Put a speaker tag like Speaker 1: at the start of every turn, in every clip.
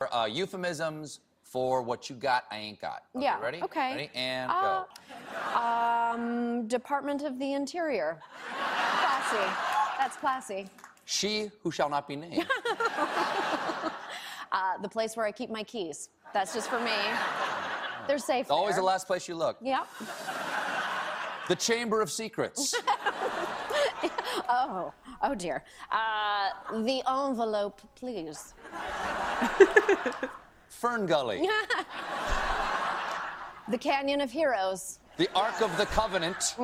Speaker 1: uh, euphemisms for what you got, I ain't got. Okay,
Speaker 2: Yeah,
Speaker 1: Ready?
Speaker 2: okay.
Speaker 1: Ready? And
Speaker 2: Uh,
Speaker 1: go.
Speaker 2: Um, Department of the Interior. Classy. That's classy.
Speaker 1: She who shall not be named.
Speaker 2: Uh, the place where I keep my keys. That's just for me. They're safe.
Speaker 1: It's always
Speaker 2: there.
Speaker 1: the last place you look.
Speaker 2: Yep.
Speaker 1: The Chamber of Secrets.
Speaker 2: Oh, oh dear. Uh, the envelope, please.
Speaker 1: Fern Gully.
Speaker 2: The Canyon of Heroes.
Speaker 1: The Ark of the Covenant.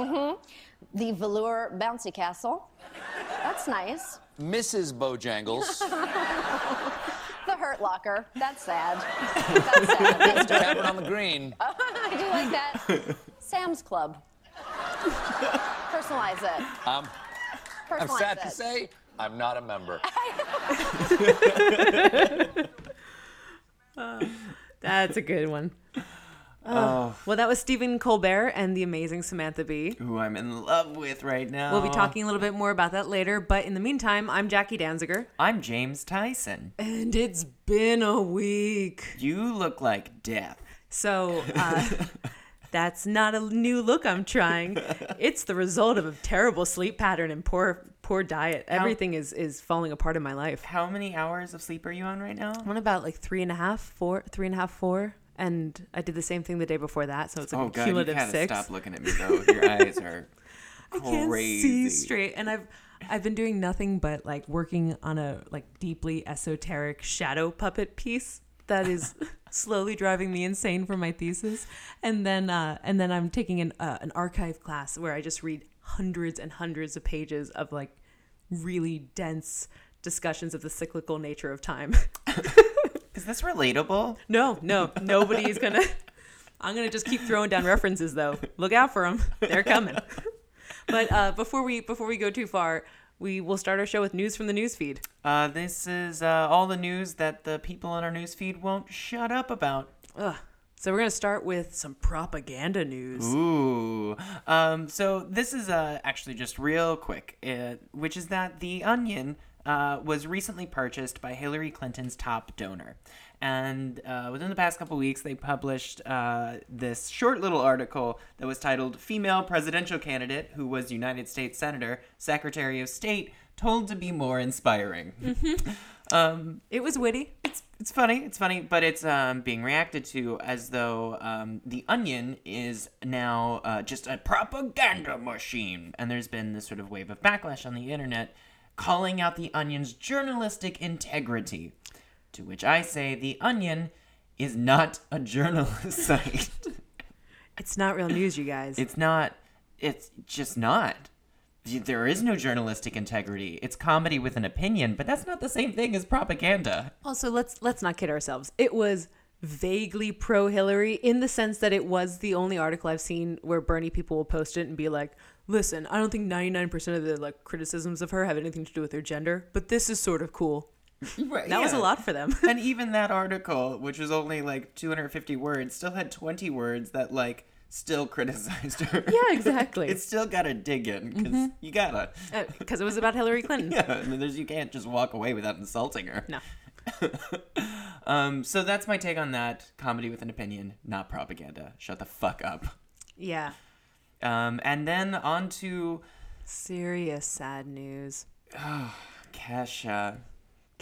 Speaker 2: The Velour Bouncy Castle. That's nice.
Speaker 1: Mrs. Bojangles.
Speaker 2: The Hurt Locker. That's sad. That's sad. That's.
Speaker 1: Tavern on the Green.
Speaker 2: I do like that. Sam's Club. Personalize it.
Speaker 1: Um, I'm sad
Speaker 2: it.
Speaker 1: to say, I'm not a member.
Speaker 3: Uh, that's a good one. Oh. Well, that was Stephen Colbert and the amazing Samantha Bee.
Speaker 4: Who I'm in love with right now.
Speaker 3: We'll be talking a little bit more about that later, but in the meantime, I'm Jackie Danziger.
Speaker 4: I'm James Tyson.
Speaker 3: And it's been a week.
Speaker 4: You look like death.
Speaker 3: So, uh, that's not a new look I'm trying. It's the result of a terrible sleep pattern and poor poor diet. Everything is is falling apart in my life.
Speaker 4: How many hours of sleep are you on right now?
Speaker 3: I'm on about like three and a half, four, three and a half, four. And I did the same thing the day before that, so it's like
Speaker 4: Oh
Speaker 3: a
Speaker 4: god, you
Speaker 3: cumulative
Speaker 4: gotta
Speaker 3: six.
Speaker 4: stop looking at me though. Your eyes are
Speaker 3: I can't
Speaker 4: crazy.
Speaker 3: see straight. And I've I've been doing nothing but like working on a like deeply esoteric shadow puppet piece that is slowly driving me insane for my thesis. And then uh, and then I'm taking an uh, an archive class where I just read hundreds and hundreds of pages of like really dense discussions of the cyclical nature of time.
Speaker 4: Is this relatable?
Speaker 3: no, no, nobody's gonna. I'm gonna just keep throwing down references though. Look out for them; they're coming. But uh, before we before we go too far, we will start our show with news from the news feed.
Speaker 4: Uh, this is uh, all the news that the people on our news feed won't shut up about.
Speaker 3: Ugh. So we're gonna start with some propaganda news.
Speaker 4: Ooh. Um, so this is uh, actually just real quick, uh, which is that The Onion uh, was recently purchased by Hillary Clinton's top donor. And uh, within the past couple weeks, they published uh, this short little article that was titled Female Presidential Candidate Who Was United States Senator, Secretary of State, Told to Be More Inspiring.
Speaker 3: It was witty.
Speaker 4: it's it's funny. It's funny, but it's um, being reacted to as though um, the Onion is now uh, just a propaganda machine, and there's been this sort of wave of backlash on the internet calling out the Onion's journalistic integrity. To which I say, the Onion is not a journalist site.
Speaker 3: It's not real news, you guys.
Speaker 4: It's not. It's just not. There is no journalistic integrity. It's comedy with an opinion, but that's not the same thing as propaganda.
Speaker 3: Also, let's let's not kid ourselves. It was vaguely pro Hillary in the sense that it was the only article I've seen where Bernie people will post it and be like, "Listen, I don't think 99% of the like criticisms of her have anything to do with her gender, but this is sort of cool."
Speaker 4: Right,
Speaker 3: That was a lot for them.
Speaker 4: and even that article, which was only like 250 words, still had 20 words that like still criticized her.
Speaker 3: yeah, exactly.
Speaker 4: it's still gotta dig in because you gotta.
Speaker 3: because it was about Hillary Clinton.
Speaker 4: Yeah, I mean, there's you can't just walk away without insulting her.
Speaker 3: No.
Speaker 4: Um, so that's my take on that. Comedy with an opinion, not propaganda. Shut the fuck up.
Speaker 3: Yeah.
Speaker 4: Um, and then on to
Speaker 3: Serious sad news.
Speaker 4: Kesha,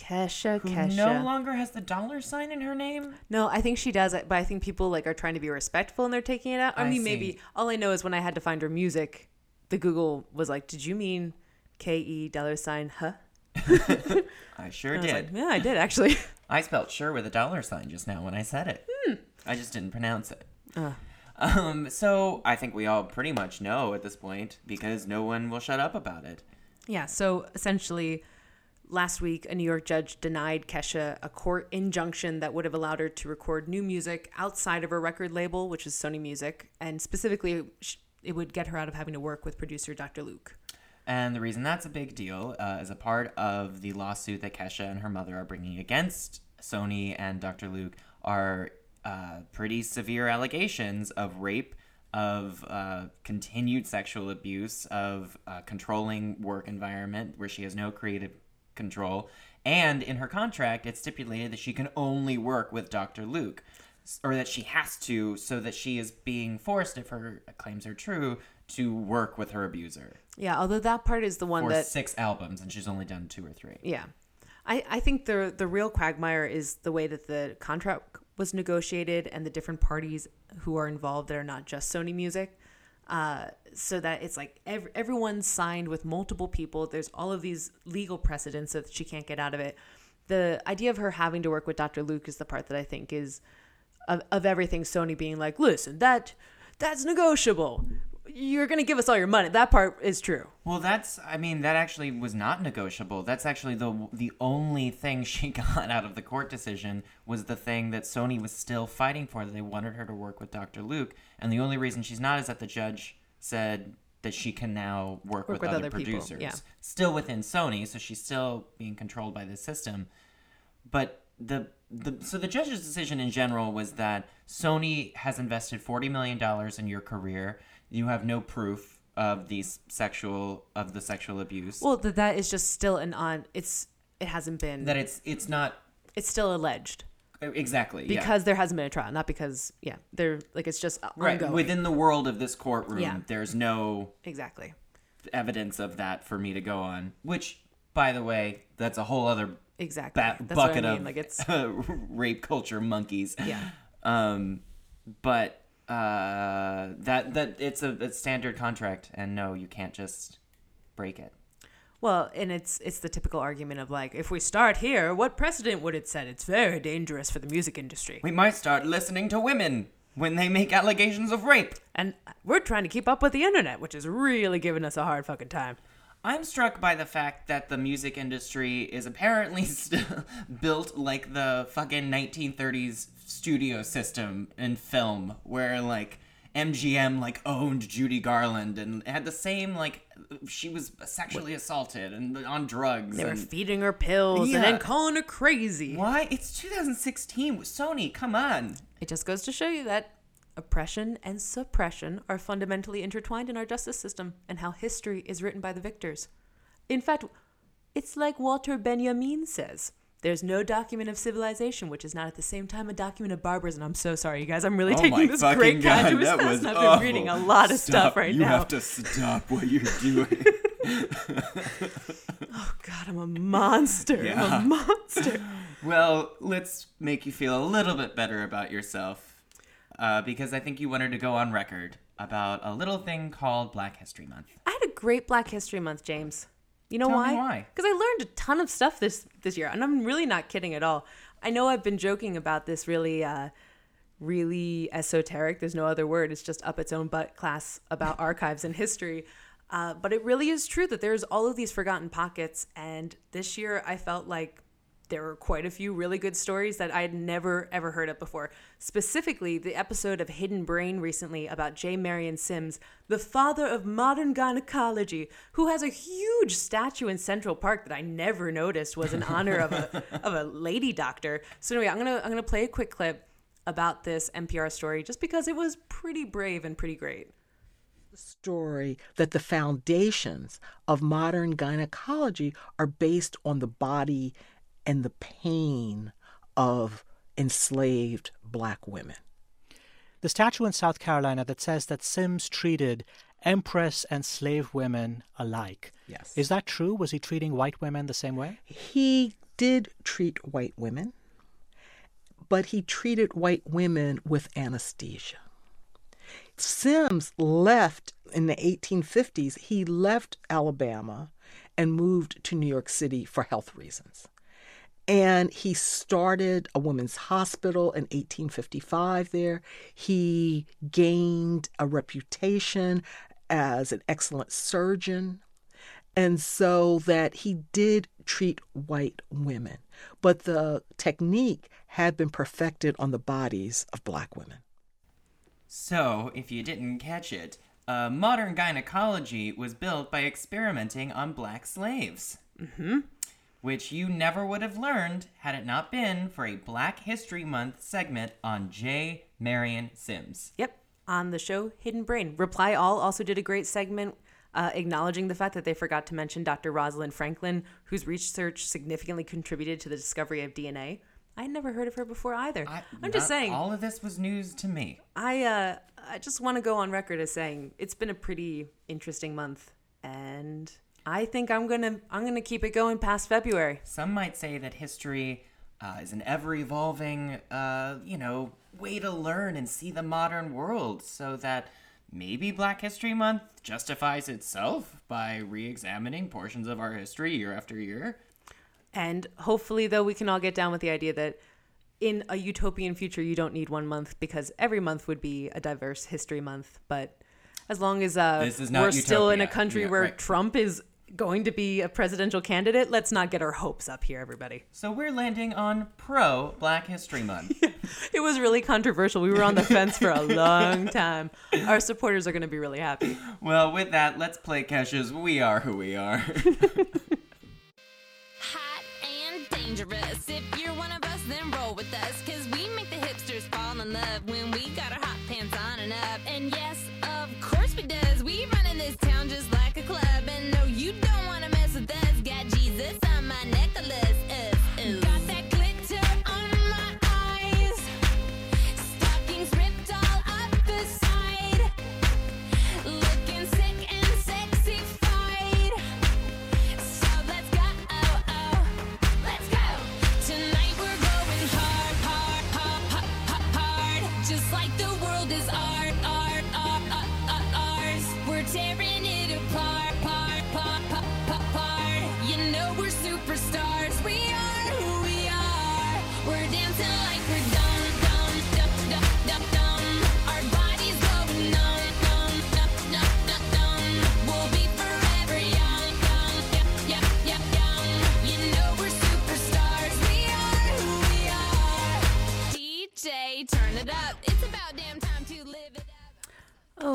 Speaker 3: Kesha,
Speaker 4: who
Speaker 3: Kesha.
Speaker 4: no longer has the dollar sign in her name.
Speaker 3: No, I think she does it, but I think people like are trying to be respectful and they're taking it out. I,
Speaker 4: I
Speaker 3: mean,
Speaker 4: see.
Speaker 3: maybe all I know is when I had to find her music, the Google was like, "Did you mean K E dollar sign huh?"
Speaker 4: I sure did.
Speaker 3: like, "Yeah, I did actually."
Speaker 4: I spelled sure with a dollar sign just now when I said it.
Speaker 3: Hmm.
Speaker 4: I just didn't pronounce it.
Speaker 3: Uh.
Speaker 4: Um, so I think we all pretty much know at this point because no one will shut up about it.
Speaker 3: yeah. So essentially, last week a New York judge denied Kesha a court injunction that would have allowed her to record new music outside of her record label, which is Sony Music, and specifically, it would get her out of having to work with producer Dr. Luke.
Speaker 4: And the reason that's a big deal uh, is a part of the lawsuit that Kesha and her mother are bringing against Sony and Dr. Luke are uh, pretty severe allegations of rape, of uh, continued sexual abuse, of uh, controlling work environment where she has no creative control, And in her contract, it's stipulated that she can only work with Dr. Luke, or that she has to, so that she is being forced, if her claims are true, to work with her abuser
Speaker 3: Yeah, although that part is the one
Speaker 4: for
Speaker 3: that
Speaker 4: six albums, and she's only done two or three.
Speaker 3: Yeah. I, I think the the real quagmire is the way that the contract was negotiated and the different parties who are involved that are not just Sony Music. Uh, so that it's like ev- everyone's signed with multiple people. There's all of these legal precedents that she can't get out of it. The idea of her having to work with Dr. Luke is the part that I think is of, of everything Sony being like, listen, that that's negotiable. You're gonna give us all your money. That part is true.
Speaker 4: Well, that's I mean that actually was not negotiable. That's actually the the only thing she got out of the court decision was the thing that Sony was still fighting for that they wanted her to work with Dr. Luke, and the only reason she's not is that the judge said that she can now work, with,
Speaker 3: with
Speaker 4: other,
Speaker 3: other
Speaker 4: producers.
Speaker 3: yeah.
Speaker 4: Still within Sony, so she's still being controlled by the system. But the the so the judge's decision in general was that Sony has invested forty million dollars in your career. You have no proof of these sexual of the sexual abuse.
Speaker 3: Well, that that is just still an on. It's it hasn't been.
Speaker 4: that it's it's not
Speaker 3: it's still alleged
Speaker 4: exactly yeah.
Speaker 3: because there hasn't been a trial, not because yeah, they're like it's just
Speaker 4: right
Speaker 3: ongoing.
Speaker 4: within the world of this courtroom.
Speaker 3: Yeah.
Speaker 4: There's no
Speaker 3: exactly.
Speaker 4: evidence of that for me to go on. Which, by the way, that's a whole other
Speaker 3: Exactly.
Speaker 4: ba-
Speaker 3: That's
Speaker 4: bucket
Speaker 3: I mean.
Speaker 4: of
Speaker 3: like it's
Speaker 4: rape culture monkeys.
Speaker 3: Yeah.
Speaker 4: Um, but uh, that that it's a, a standard contract, and no, you can't just break it.
Speaker 3: well, and it's it's the typical argument of like if we start here, what precedent would it set? It's very dangerous for the music industry,
Speaker 4: We might start listening to women when they make allegations of rape.
Speaker 3: and we're trying to keep up with the internet, which is really giving us a hard fucking time.
Speaker 4: I'm struck by the fact that the music industry is apparently still built like the fucking 1930s studio system in film, where like MGM like owned Judy Garland and had the same like she was sexually assaulted and on drugs.
Speaker 3: They were
Speaker 4: and-
Speaker 3: feeding her pills and then calling her crazy.
Speaker 4: Why? It's 2016 Sony. Come on.
Speaker 3: It just goes to show you that oppression and suppression are fundamentally intertwined in our justice system and how history is written by the victors. In fact, it's like Walter Benjamin says. There's no document of civilization which is not at the same time a document of barbarism. I'm so sorry, you guys. I'm really
Speaker 4: Oh
Speaker 3: taking this great casuous pass, and I've been reading a lot of stuff right now.
Speaker 4: You have to stop what you're doing.
Speaker 3: Oh God, I'm a monster. I'm a monster.
Speaker 4: Well, let's make you feel a little bit better about yourself. Uh, because I think you wanted to go on record about a little thing called Black History Month.
Speaker 3: I had a great Black History Month, James. You know
Speaker 4: Tell
Speaker 3: why? Because I learned a ton of stuff this this year, and I'm really not kidding at all. I know I've been joking about this really, uh, really esoteric. There's no other word. It's just up its own butt class about archives and history. Uh, but it really is true that there's all of these forgotten pockets, and this year I felt like there were quite a few really good stories that I had never ever heard of before. Specifically, the episode of Hidden Brain recently about J. Marion Sims, the father of modern gynecology, who has a huge statue in Central Park that I never noticed was in honor of a of a lady doctor. So anyway, I'm gonna I'm gonna play a quick clip about this NPR story just because it was pretty brave and pretty great.
Speaker 5: The story that the foundations of modern gynecology are based on the body and the pain of enslaved black women.
Speaker 6: the statue in South Carolina that says that Sims treated empress and slave women alike.
Speaker 5: Yes.
Speaker 6: Is that true? Was he treating white women the same way?
Speaker 5: He did treat white women, but he treated white women with anesthesia. Sims left in the 1850s, he left Alabama and moved to New York City for health reasons. And he started a women's hospital in 1855 there. He gained a reputation as an excellent surgeon. And so that he did treat white women, but the technique had been perfected on the bodies of black women.
Speaker 4: So, if you didn't catch it, uh, modern gynecology was built by experimenting on black slaves. Mm-hmm. Which you never would have learned had it not been for a Black History Month segment on J. Marion Sims.
Speaker 3: Yep, on the show Hidden Brain. Reply All also did a great segment uh, acknowledging the fact that they forgot to mention Dr. Rosalind Franklin, whose research significantly contributed to the discovery of DNA. I had never heard of her before either. I, am just saying.
Speaker 4: All of this was news to me.
Speaker 3: I uh, I just want to go on record as saying it's been a pretty interesting month, and I think I'm gonna I'm gonna keep it going past February.
Speaker 4: Some might say that history uh, is an ever evolving, uh, you know, way to learn and see the modern world so that maybe Black History Month justifies itself by re examining portions of our history year after year.
Speaker 3: And hopefully, though, we can all get down with the idea that in a utopian future, you don't need one month because every month would be a diverse history month. But as long as uh,
Speaker 4: This is not
Speaker 3: we're still in a country
Speaker 4: Yeah,
Speaker 3: where
Speaker 4: right.
Speaker 3: Trump is going to be a presidential candidate, let's not get our hopes up here, everybody.
Speaker 4: So we're landing on pro Black History Month.
Speaker 3: It was really controversial. We were on the fence for a long time. Our supporters are going to be really happy.
Speaker 4: well, with that, let's play Kesha's We Are Who We Are.
Speaker 7: hot and dangerous. If you're one of us, then roll with us. Cause we make the hipsters fall in love when we got our hot pants on and up. And yes, of course we does. We run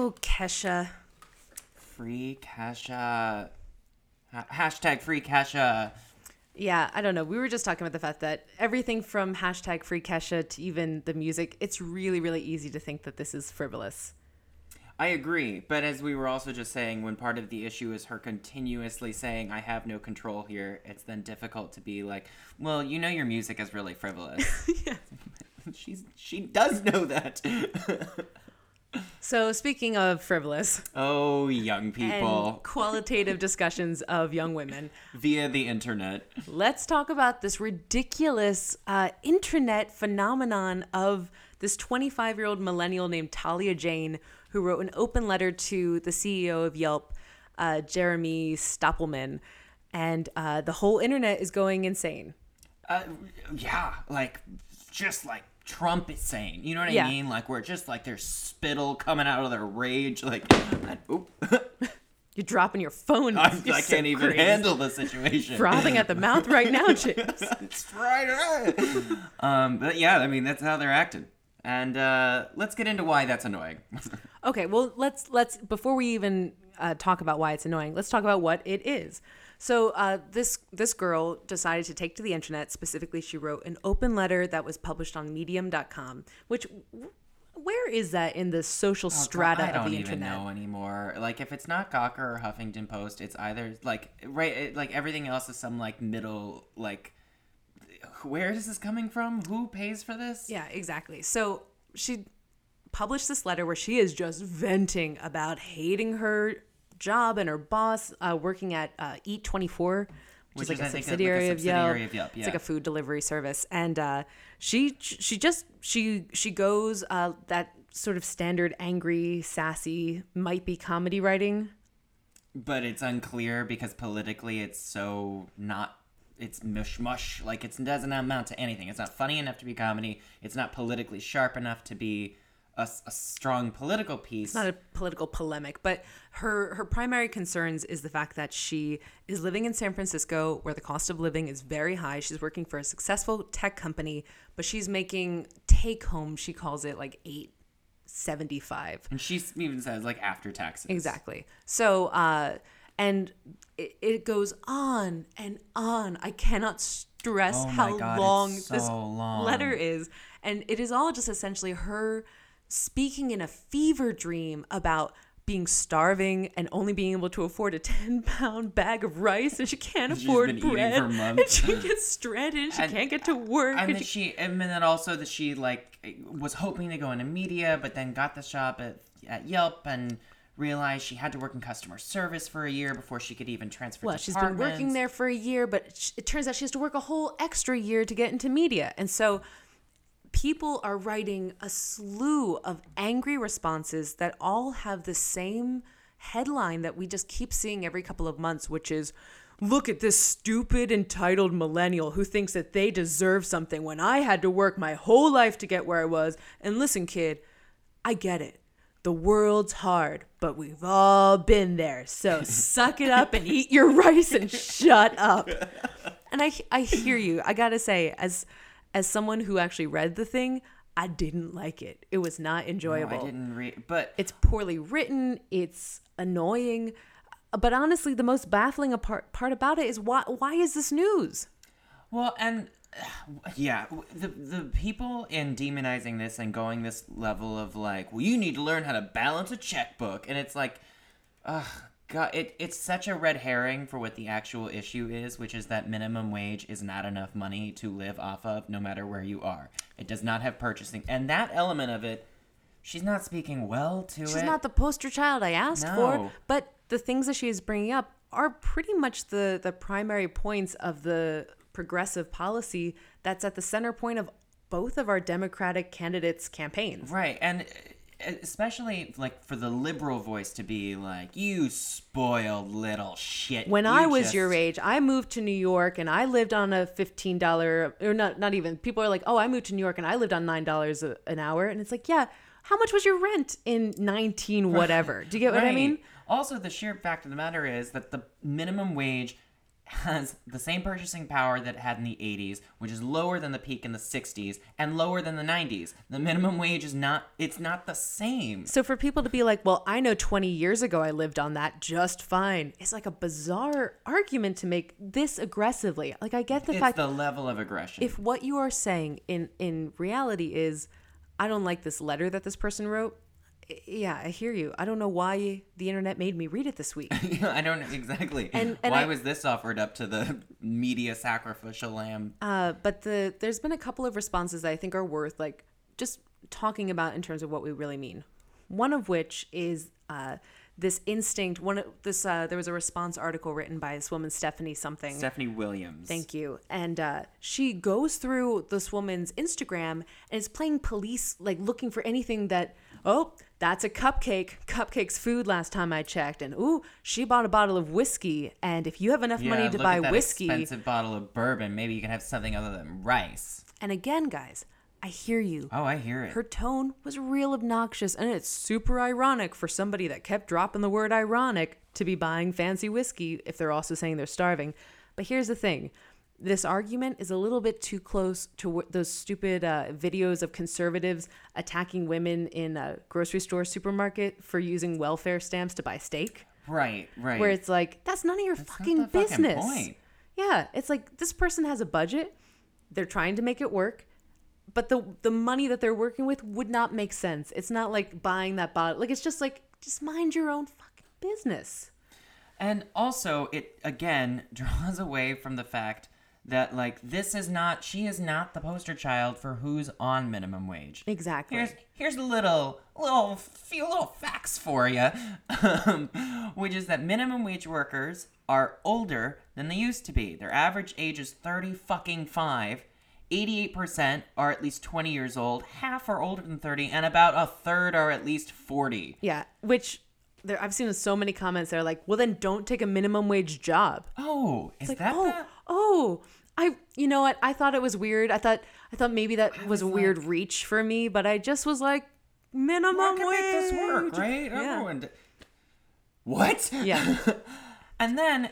Speaker 7: Oh,
Speaker 3: Kesha.
Speaker 4: free Kesha. Hashtag free Kesha.
Speaker 3: Yeah, I don't know. We were just talking about the fact that everything from hashtag free Kesha to even the music, it's really, really easy to think that this is frivolous.
Speaker 4: I agree, but as we were also just saying, when part of the issue is her continuously saying, I have no control here, it's then difficult to be like, well, you know your music is really frivolous.
Speaker 3: Yeah.
Speaker 4: She's she does know that.
Speaker 3: So, speaking of frivolous
Speaker 4: oh, young people.
Speaker 3: and qualitative discussions of young women,
Speaker 4: Via the internet.
Speaker 3: let's talk about this ridiculous uh, internet phenomenon of this 25 year old millennial named Talia Jane, who wrote an open letter to the CEO of Yelp, uh, Jeremy Stoppelman. And uh, the whole internet is going insane.
Speaker 4: Uh, yeah, like just like Trump is saying. You know what
Speaker 3: Yeah.
Speaker 4: I mean? Like where just like there's spittle coming out of their rage. Like, oop,
Speaker 3: You're dropping your phone.
Speaker 4: I, I
Speaker 3: so
Speaker 4: can't even
Speaker 3: crazy.
Speaker 4: handle the situation.
Speaker 3: Frothing at the mouth right now, James.
Speaker 4: It's right. right. um, but yeah, I mean that's how they're acting. And uh, let's get into why that's annoying.
Speaker 3: Okay, well let's let's before we even uh, talk about why it's annoying, let's talk about what it is. So uh, this this girl decided to take to the internet. Specifically, she wrote an open letter that was published on Medium.com. Which where is that in the social strata
Speaker 4: Oh, I don't
Speaker 3: of the
Speaker 4: even
Speaker 3: internet?
Speaker 4: know anymore. Like if it's not Gawker or Huffington Post, it's either like right, it, like everything else is some like middle like. Where is this coming from? Who pays for this?
Speaker 3: Yeah, exactly. So she published this letter where she is just venting about hating her job and her boss uh, working at uh, Eat Twenty Four, which,
Speaker 4: Which
Speaker 3: is like
Speaker 4: is,
Speaker 3: a
Speaker 4: I think, a- like a
Speaker 3: subsidiary, of, Yelp.
Speaker 4: of Yelp,
Speaker 3: It's like a food delivery service, and uh, she she just she she goes uh, that sort of standard angry, sassy, might be comedy writing.
Speaker 4: But it's unclear because politically it's so not. It's mush mush. Like it doesn't amount to anything. It's not funny enough to be comedy. It's not politically sharp enough to be a, a strong political piece.
Speaker 3: It's not a political polemic, but her her primary concerns is the fact that she is living in San Francisco where the cost of living is very high. She's working for a successful tech company, but she's making take home, she calls it like 875.
Speaker 4: and she even says like after taxes.
Speaker 3: Exactly. So uh and it, it goes on and on. I cannot stress
Speaker 4: Oh
Speaker 3: how
Speaker 4: God,
Speaker 3: long
Speaker 4: so
Speaker 3: this
Speaker 4: long.
Speaker 3: letter is. And it is all just essentially her speaking in a fever dream about being starving and only being able to afford a 10 pound bag of rice and she can't afford bread and she mm. gets stranded and she
Speaker 4: And-
Speaker 3: can't get to work
Speaker 4: and
Speaker 3: and she-
Speaker 4: she and then also that she like was hoping to go into media but then got the job at, at yelp and realized she had to work in customer service for a year before she could even transfer
Speaker 3: well she's been working there for a year but it turns out she has to work a whole extra year to get into media and so people are writing a slew of angry responses that all have the same headline that we just keep seeing every couple of months, which is look at this stupid, entitled millennial who thinks that they deserve something when I had to work my whole life to get where I was. And listen, kid, I get it. The world's hard, but we've all been there. So suck it up and eat your rice and shut up. And I I hear you. I got to say as as someone who actually read the thing, I didn't like it. It was not enjoyable.
Speaker 4: I didn't read, but
Speaker 3: It's poorly written. It's annoying. But honestly, the most baffling part part about it is why why is this news?
Speaker 4: Well, and yeah, the the people in demonizing this and going this level of like, well, you need to learn how to balance a checkbook, and it's like, ugh, God, it it's such a red herring for what the actual issue is, which is that minimum wage is not enough money to live off of, no matter where you are. It does not have purchasing, and that element of it, she's not speaking well to
Speaker 3: She's
Speaker 4: it.
Speaker 3: not the poster child I asked
Speaker 4: No.
Speaker 3: for, but the things that she is bringing up are pretty much the the primary points of the progressive policy that's at the center point of both of our Democratic candidates' campaigns.
Speaker 4: Right, and especially like for the liberal voice to be like, "You spoiled little shit."
Speaker 3: When
Speaker 4: you
Speaker 3: I was
Speaker 4: just-
Speaker 3: your age, I moved to New York and I lived on a fifteen dollar or not not even. People are like, "Oh, I moved to New York and I lived on nine dollars an hour," and it's like, yeah. How much was your rent in nineteen whatever? Do you get what I mean?
Speaker 4: Also, the sheer fact of the matter is that the minimum wage has the same purchasing power that it had in the 80s, which is lower than the peak in the 60s and lower than the 90s. The minimum wage is not it's not the same.
Speaker 3: So for people to be like, well, I know 20 years ago I lived on that just fine, it's like a bizarre argument to make this aggressively. Like I get the
Speaker 4: It's
Speaker 3: fact
Speaker 4: the level of aggression.
Speaker 3: if what you are saying in in reality is I don't like this letter that this person wrote. Yeah, I hear you. I don't know why the internet made me read it this week.
Speaker 4: I don't know exactly.
Speaker 3: And- and
Speaker 4: Why
Speaker 3: I-
Speaker 4: was this offered up to the media sacrificial lamb?
Speaker 3: Uh, but the there's been a couple of responses that I think are worth like just talking about in terms of what we really mean. One of which is uh, this instinct. One of this uh, there was a response article written by this woman Stephanie something.
Speaker 4: Stephanie Williams.
Speaker 3: Thank you. And uh, she goes through this woman's Instagram and is playing police, like looking for anything that, oh, that's a cupcake. Cupcake's food last time I checked. And ooh, she bought a bottle of whiskey. And if you have enough
Speaker 4: Yeah,
Speaker 3: money to buy whiskey,
Speaker 4: expensive bottle of bourbon. Maybe you can have something other than rice.
Speaker 3: and again, guys, I hear you.
Speaker 4: Oh, I hear it.
Speaker 3: Her tone was real obnoxious, and it's super ironic for somebody that kept dropping the word ironic to be buying fancy whiskey if they're also saying they're starving. But here's the thing this argument is a little bit too close to those stupid uh, videos of conservatives attacking women in a grocery store supermarket for using welfare stamps to buy steak
Speaker 4: right, right.
Speaker 3: where it's like that's none of your
Speaker 4: not
Speaker 3: fucking
Speaker 4: the fucking
Speaker 3: business.
Speaker 4: point.
Speaker 3: Yeah, it's like this person has a budget. They're trying to make it work, but the the money that they're working with would not make sense. It's not like buying that bottle. Like it's just like just mind your own fucking business.
Speaker 4: And also, it again draws away from the fact that like this is not she is not the poster child for who's on minimum wage.
Speaker 3: Exactly.
Speaker 4: Here's here's a little little few little facts for you, um, which is that minimum wage workers are older than they used to be. Their average age is thirty fucking five. 88% are at least 20 years old, half are older than 30, and about a third are at least 40.
Speaker 3: Yeah, which there I've seen so many comments that are like, well then don't take a minimum wage job.
Speaker 4: Oh, is
Speaker 3: Like,
Speaker 4: that
Speaker 3: oh,
Speaker 4: the-
Speaker 3: oh, I, you know what? I thought it was weird. I thought, I thought maybe that was a weird reach for me, but I just was like, minimum
Speaker 4: I can
Speaker 3: wage.
Speaker 4: make this work, right?
Speaker 3: Yeah.
Speaker 4: Everyone. What?
Speaker 3: Yeah.
Speaker 4: and then,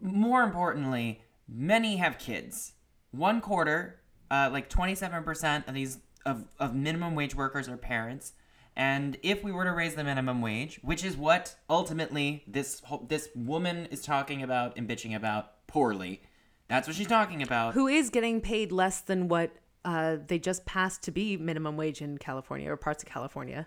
Speaker 4: more importantly, many have kids. One quarter, uh, like twenty-seven percent of these of, of minimum wage workers are parents. And if we were to raise the minimum wage, which is what ultimately this this woman is talking about and bitching about poorly, that's what she's talking about.
Speaker 3: Who is getting paid less than what uh, they just passed to be minimum wage in California or parts of California?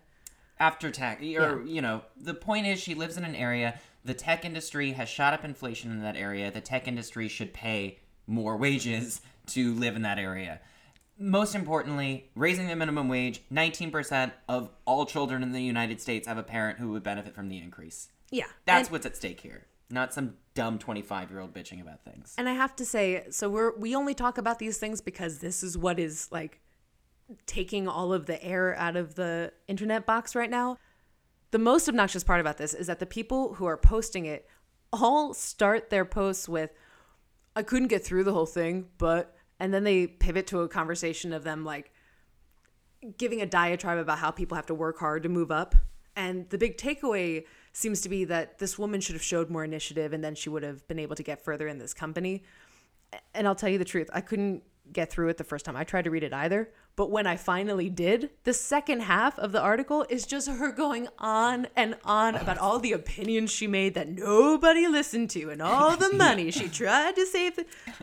Speaker 4: after tax or you know the point is she lives in an area the tech industry has shot up inflation in that area the tech industry should pay more wages to live in that area most importantly raising the minimum wage 19% of all children in the united states have a parent who would benefit from the increase
Speaker 3: Yeah.
Speaker 4: that's
Speaker 3: and,
Speaker 4: what's at stake here not some dumb 25 year old bitching about things
Speaker 3: and I have to say, so we're we only talk about these things because this is what is like taking all of the air out of the internet box right now. The most obnoxious part about this is that the people who are posting it all start their posts with I couldn't get through the whole thing, but and then they pivot to a conversation of them like giving a diatribe about how people have to work hard to move up. And the big takeaway seems to be that this woman should have showed more initiative and then she would have been able to get further in this company. And I'll tell you the truth, I couldn't get through it the first time I tried to read it either. But when I finally did, the second half of the article is just her going on and on oh, about all the opinions she made that nobody listened to and all the money she tried to save.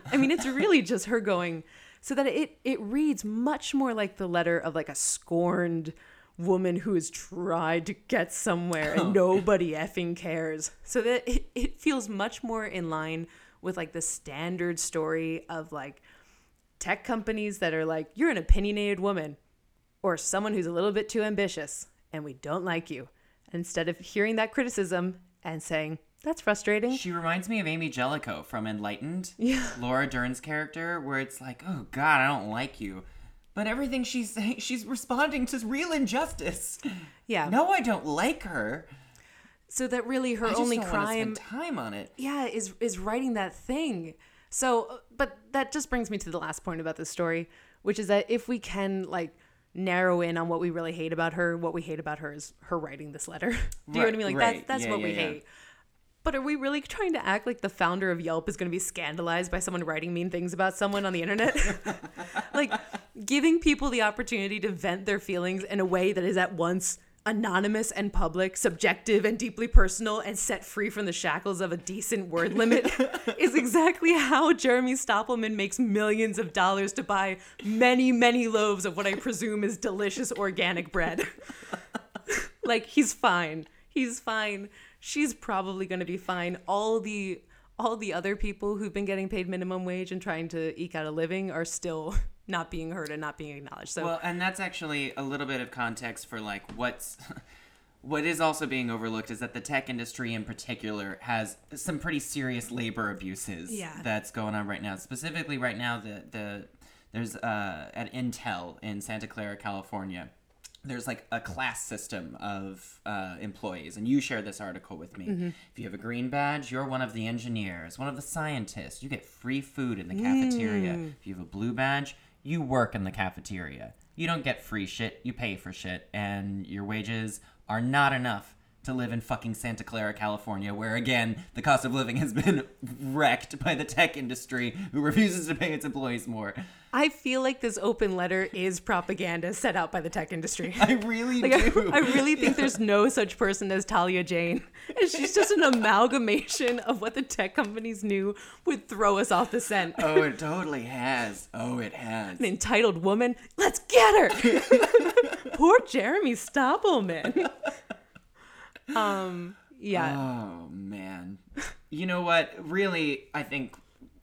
Speaker 3: I mean, it's really just her going so that it it reads much more like the letter of like a scorned woman who has tried to get somewhere and nobody effing cares. So that it, it feels much more in line with like the standard story of like tech companies that are like, you're an opinionated woman or someone who's a little bit too ambitious and we don't like you. Instead of hearing that criticism and saying, that's frustrating.
Speaker 4: She reminds me of Amy Jellicoe from Enlightened. Yeah. Laura Dern's character, where it's like, oh God, I don't like you. But everything she's saying, she's responding to real injustice.
Speaker 3: Yeah.
Speaker 4: No, I don't like her.
Speaker 3: So that really her
Speaker 4: I just
Speaker 3: only crime
Speaker 4: spend time on it.
Speaker 3: yeah is is writing that thing so but that just brings me to the last point about this story which is that if we can like narrow in on what we really hate about her what we hate about her is her writing this letter do you know what i mean like
Speaker 4: right.
Speaker 3: that's that's
Speaker 4: Yeah,
Speaker 3: what
Speaker 4: yeah,
Speaker 3: we
Speaker 4: yeah.
Speaker 3: hate but are we really trying to act like the founder of Yelp is going to be scandalized by someone writing mean things about someone on the internet? like giving people the opportunity to vent their feelings in a way that is at once anonymous and public, subjective and deeply personal, and set free from the shackles of a decent word limit is exactly how Jeremy Stoppelman makes millions of dollars to buy many, many loaves of what I presume is delicious organic bread. like he's fine. He's fine. She's probably going to be fine. All the all the other people who've been getting paid minimum wage and trying to eke out a living are still not being heard and not being acknowledged. So
Speaker 4: Well, and that's actually a little bit of context for like what's what is also being overlooked is that the tech industry in particular has some pretty serious labor abuses
Speaker 3: Yeah.
Speaker 4: that's going on right now. Specifically right now the the there's uh at Intel in Santa Clara, California. There's like a class system of uh, employees, and you shared this article with me. If you have a green badge, you're one of the engineers, one of the scientists. You get free food in the cafeteria. If you have a blue badge, you work in the cafeteria. You don't get free shit, you pay for shit, and your wages are not enough to live in fucking Santa Clara, California, where again, the cost of living has been wrecked by the tech industry who refuses to pay its employees more.
Speaker 3: I feel like this open letter is propaganda set out by the tech industry.
Speaker 4: I really
Speaker 3: Like,
Speaker 4: do.
Speaker 3: I really think there's no such person as Talia Jane. And she's just an amalgamation of what the tech companies knew would throw us off the scent.
Speaker 4: oh, it totally has. Oh, it has.
Speaker 3: An entitled woman. Let's get her. Poor Jeremy Stoppelman. Um, yeah.
Speaker 4: Oh man. You know what? Really, I think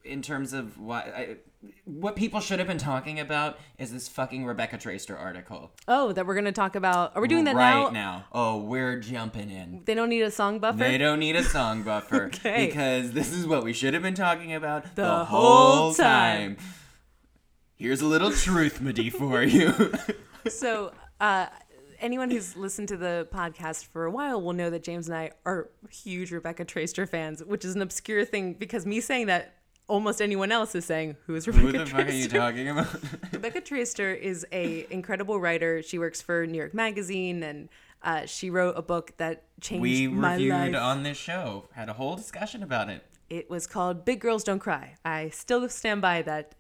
Speaker 4: in terms of what I, what people should have been talking about is this fucking Rebecca Traister article.
Speaker 3: Oh, that we're gonna talk about. Are we doing that
Speaker 4: right
Speaker 3: now?
Speaker 4: Oh, we're jumping in.
Speaker 3: They don't need a song buffer.
Speaker 4: They don't need a song buffer
Speaker 3: Okay.
Speaker 4: because this is what we should have been talking about the,
Speaker 3: The
Speaker 4: whole
Speaker 3: whole
Speaker 4: time.
Speaker 3: time.
Speaker 4: Here's a little truth, Madi, for you.
Speaker 3: So, uh, anyone who's listened to the podcast for a while will know that James and I are huge Rebecca Traister fans, which is an obscure thing because me saying that almost anyone else is saying, "Who is Rebecca
Speaker 4: Who the fuck are you talking about?
Speaker 3: Rebecca Traister is a incredible writer. She works for New York Magazine, and uh, she wrote a book that changed
Speaker 4: we
Speaker 3: my
Speaker 4: reviewed on this show, had a whole discussion about it.
Speaker 3: it was called "Big Girls Don't Cry." I still stand by that.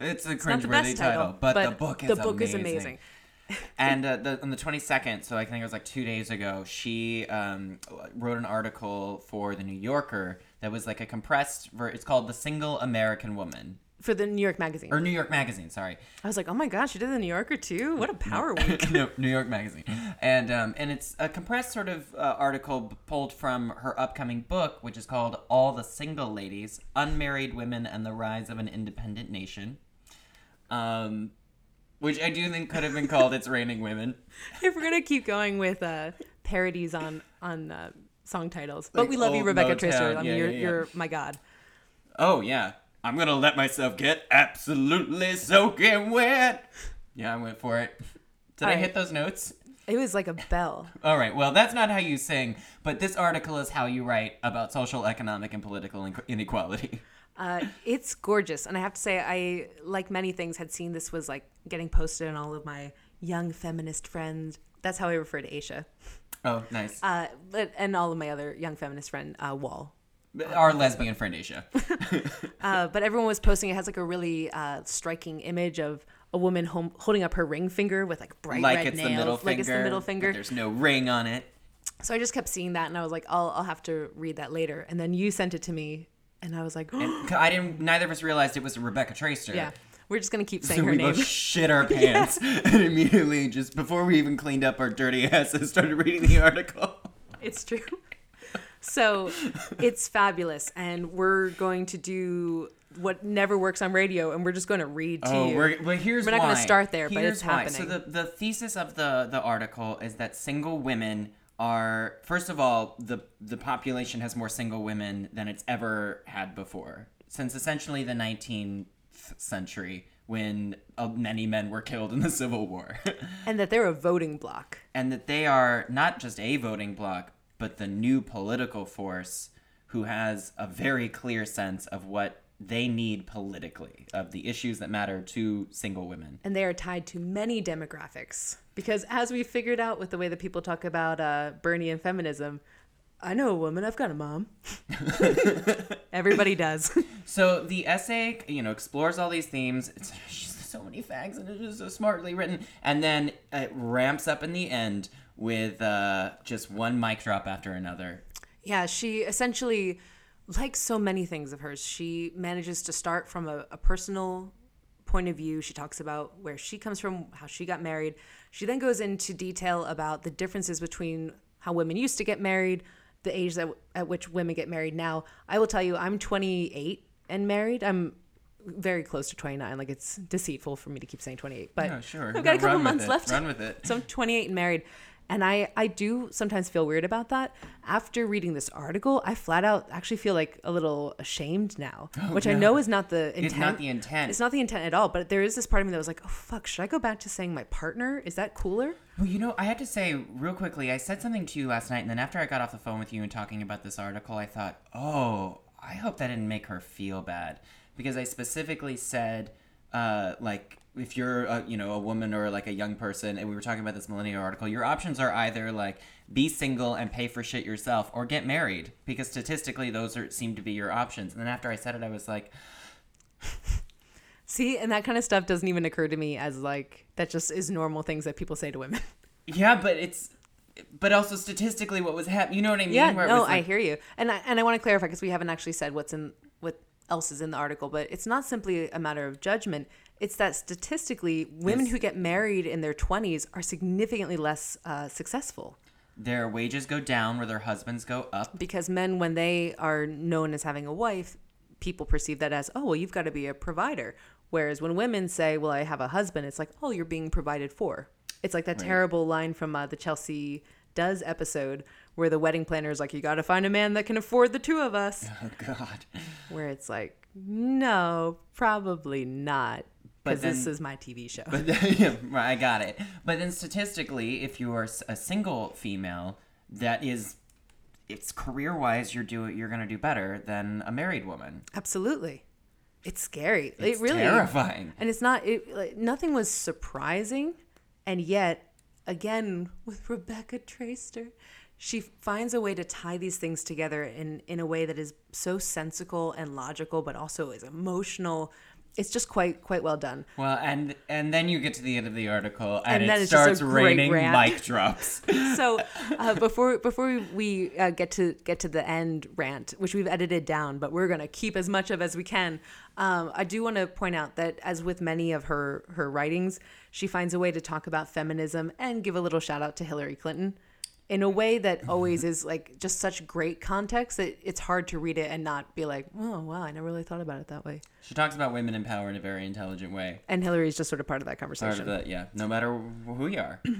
Speaker 4: It's a
Speaker 3: It's not the
Speaker 4: cringeworthy
Speaker 3: best
Speaker 4: title,
Speaker 3: title,
Speaker 4: but, the book is
Speaker 3: the book
Speaker 4: amazing.
Speaker 3: is amazing.
Speaker 4: And uh, the, on the 22nd, so I think it was like two days ago, she um, wrote an article for the New Yorker that was like a compressed. Ver- it's called "The Single American Woman."
Speaker 3: for the New York Magazine.
Speaker 4: or New York Magazine. Sorry.
Speaker 3: I was like, oh my gosh, she did the New Yorker too. What a power week.
Speaker 4: no, New York Magazine, and um, and it's a compressed sort of uh, article pulled from her upcoming book, which is called "All the Single Ladies: Unmarried Women and the Rise of an Independent Nation," um, which I do think could have been called "It's Raining Women."
Speaker 3: if we're gonna keep going with uh, parodies on on uh, song titles, but
Speaker 4: Like
Speaker 3: we love you, Rebecca
Speaker 4: Motown.
Speaker 3: Traister. I mean,
Speaker 4: Yeah,
Speaker 3: you're
Speaker 4: yeah, yeah.
Speaker 3: you're my god.
Speaker 4: Oh yeah, I'm gonna let myself get absolutely soaking wet. Yeah, I went for it. Did I hit those notes?
Speaker 3: It was like a bell.
Speaker 4: All right. Well, that's not how you sing, but this article is how you write about social, economic, and political inequality.
Speaker 3: Uh, it's gorgeous, and I have to say, I like many things had seen this was like getting posted on all of my young feminist friends. That's how I refer to Aisha,
Speaker 4: Oh, nice.
Speaker 3: uh, but and all of my other young feminist friend uh, Wall.
Speaker 4: Our lesbian friend Asia.
Speaker 3: Uh, but everyone was posting. It has like a really uh, striking image of a woman home, holding up her ring finger with like bright
Speaker 4: like
Speaker 3: red
Speaker 4: it's
Speaker 3: nails,
Speaker 4: the middle finger.
Speaker 3: like it's the middle finger.
Speaker 4: There's no ring on it.
Speaker 3: So I just kept seeing that, and I was like, I'll I'll have to read that later. And then you sent it to me, and I was like,
Speaker 4: And I didn't. Neither of us realized it was Rebecca Traister.
Speaker 3: yeah, we're just gonna keep saying
Speaker 4: So
Speaker 3: her
Speaker 4: we
Speaker 3: name.
Speaker 4: both shit our pants and immediately, just before we even cleaned up our dirty asses, started reading the article.
Speaker 3: It's true. So it's fabulous, and we're going to do what never works on radio, and we're just going to read to
Speaker 4: Oh,
Speaker 3: you.
Speaker 4: we're, well, here's
Speaker 3: We're not gonna start there, but
Speaker 4: Here's
Speaker 3: it's
Speaker 4: why.
Speaker 3: happening.
Speaker 4: So the, the thesis of the, the article is that single women are first of all the the population has more single women than it's ever had before since essentially the 19th century when uh, many men were killed in the Civil War.
Speaker 3: and that they're a voting bloc.
Speaker 4: and that they are not just a voting bloc, but the new political force who has a very clear sense of what they need politically, of the issues that matter to single women.
Speaker 3: and they are tied to many demographics because as we figured out with the way that people talk about uh, bernie and feminism i know a woman i've got a mom everybody does
Speaker 4: So the essay, you know, explores all these themes. It's so many facts and it's just so smartly written. And then it ramps up in the end with uh, just one mic drop after another.
Speaker 3: yeah she essentially like so many things of hers she manages to start from a, a personal point of view she talks about where she comes from how she got married she then goes into detail about the differences between how women used to get married the age that, at which women get married now i will tell you i'm 28 and married i'm very close to 29 like it's deceitful for me to keep saying 28 but
Speaker 4: Oh, sure.
Speaker 3: i've got a couple months
Speaker 4: it.
Speaker 3: left
Speaker 4: Run with it.
Speaker 3: so I'm 28 and married. And I, I do sometimes feel weird about that. After reading this article, I flat out actually feel like a little ashamed now, which I know is not the intent.
Speaker 4: It's not the intent.
Speaker 3: It's not the intent at all. But there is this part of me that was like, oh, fuck, should I go back to saying my partner? Is that cooler?
Speaker 4: Well, you know, I had to say real quickly, I said something to you last night, and then after I got off the phone with you and talking about this article, I thought, oh, I hope that didn't make her feel bad. Because I specifically said, uh, like, if you're, a, you know, a woman or like a young person, and we were talking about this millennial article, your options are either like be single and pay for shit yourself, or get married, because statistically those are seem to be your options. And then after I said it, I was like,
Speaker 3: See, and that kind of stuff doesn't even occur to me as like, that just is normal things that people say to women.
Speaker 4: yeah, but it's, but also statistically, what was happening? You know what I mean?
Speaker 3: Yeah,
Speaker 4: Where
Speaker 3: no,
Speaker 4: was
Speaker 3: I hear you, and I, and I want to clarify because we haven't actually said what's in what else is in the article, but it's not simply a matter of judgment. It's that statistically, women
Speaker 4: Yes.
Speaker 3: who get married in their twenties are significantly less uh, successful
Speaker 4: their wages go down where their husbands go up.
Speaker 3: because men, when they are known as having a wife, people perceive that as oh, well, you've got to be a provider. Whereas when women say, "Well, I have a husband," it's like, "Oh, you're being provided for." It's like that terrible line from uh, the Chelsea Does episode where the wedding planner is like, "You got to find a man that can afford the two of us."
Speaker 4: Oh God.
Speaker 3: where it's like, no, probably not.
Speaker 4: But
Speaker 3: Because this is my TV show.
Speaker 4: But yeah, I got it. But then statistically, if you are a single female, that is, it's career wise, you're do you're gonna do better than a married woman.
Speaker 3: Absolutely. It's scary.
Speaker 4: It's
Speaker 3: it really
Speaker 4: terrifying.
Speaker 3: And it's not it like, nothing was surprising and yet again with Rebecca Traister she finds a way to tie these things together in in a way that is so sensical and logical but also is emotional it's just quite quite well done.
Speaker 4: Well, and and then you get to the end of the article, and,
Speaker 3: And then
Speaker 4: it
Speaker 3: it's just a
Speaker 4: starts raining
Speaker 3: rant.
Speaker 4: mic drops.
Speaker 3: so uh, before before we uh, get to get to the end rant, which we've edited down, but we're gonna keep as much of as we can. Um, I do want to point out that as with many of her her writings, she finds a way to talk about feminism and give a little shout out to Hillary Clinton in a way that always is like just such great context that it's hard to read it and not be like, oh wow, I never really thought about it that way.
Speaker 4: she talks about women in power in a very intelligent way.
Speaker 3: And Hillary's just sort of part of that
Speaker 4: Part
Speaker 3: conversation.
Speaker 4: of that, yeah. No matter who you are.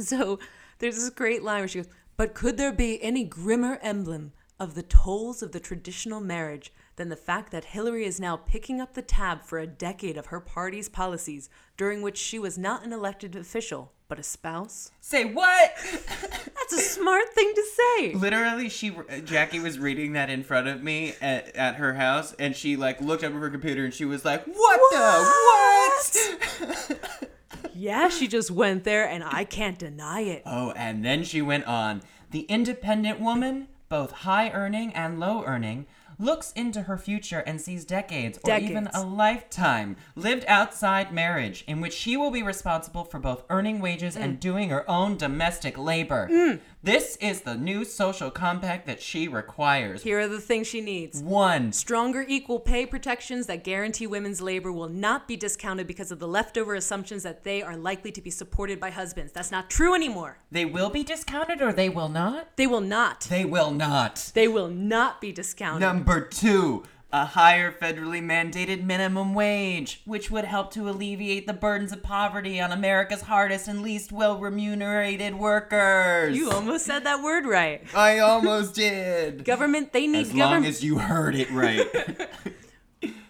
Speaker 3: So there's this great line where she goes, But could there be any grimmer emblem of the tolls of the traditional marriage than the fact that Hillary is now picking up the tab for a decade of her party's policies, during which she was not an elected official, but a spouse?
Speaker 4: Say what?
Speaker 3: That's a smart thing to say.
Speaker 4: Literally, she uh, Jackie was reading that in front of me at, at her house, and she like looked up at her computer and she was like, "What, the what?"
Speaker 3: Yeah, she just went there, and I can't deny it.
Speaker 4: oh, and then she went on. The independent woman, both high earning and low earning, looks into her future and sees decades, or even a lifetime lived outside marriage, in which she will be responsible for both earning wages
Speaker 3: Mm.
Speaker 4: and doing her own domestic labor. This is the new social compact that she requires.
Speaker 3: Here are the things she needs.
Speaker 4: One,
Speaker 3: Stronger equal pay protections that guarantee women's labor will not be discounted because of the leftover assumptions that they are likely to be supported by husbands. That's not true anymore.
Speaker 4: they will be discounted or they will not?
Speaker 3: They will not.
Speaker 4: They will not.
Speaker 3: They will not be discounted.
Speaker 4: Number two, a higher federally mandated minimum wage, which would help to alleviate the burdens of poverty on America's hardest and least well remunerated workers.
Speaker 3: you almost said that word right.
Speaker 4: I almost did.
Speaker 3: Government, they need
Speaker 4: As long
Speaker 3: government.
Speaker 4: as you heard it right.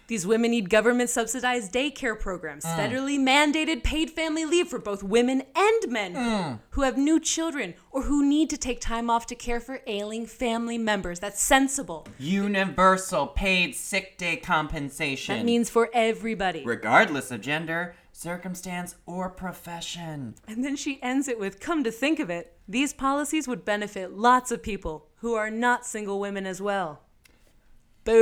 Speaker 3: These women need government subsidized daycare programs,
Speaker 4: Mm.
Speaker 3: federally mandated paid family leave for both women and men
Speaker 4: Mm.
Speaker 3: who have new children or who need to take time off to care for ailing family members. That's sensible.
Speaker 4: Universal paid sick day compensation.
Speaker 3: That means for everybody.
Speaker 4: regardless of gender, circumstance, or profession.
Speaker 3: And then she ends it with Come to think of it, these policies would benefit lots of people who are not single women as well. Boo!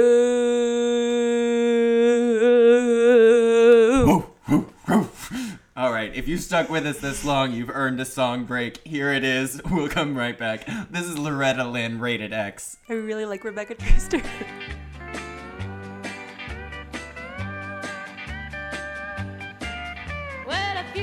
Speaker 4: All right, if you stuck with us this long, you've earned a song break. Here it is. We'll come right back. This is Loretta Lynn, rated X.
Speaker 3: I really like Rebecca Traister.
Speaker 8: Well, if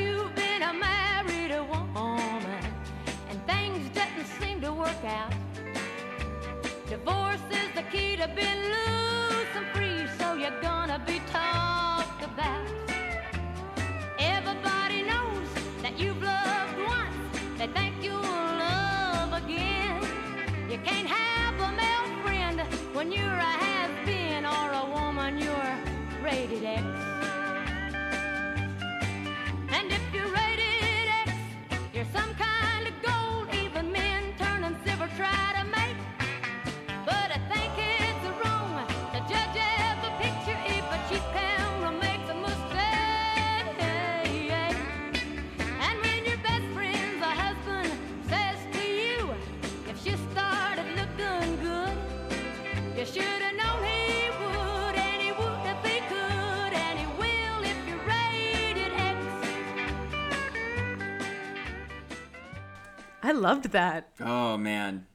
Speaker 8: loved
Speaker 3: that.
Speaker 4: Oh, man.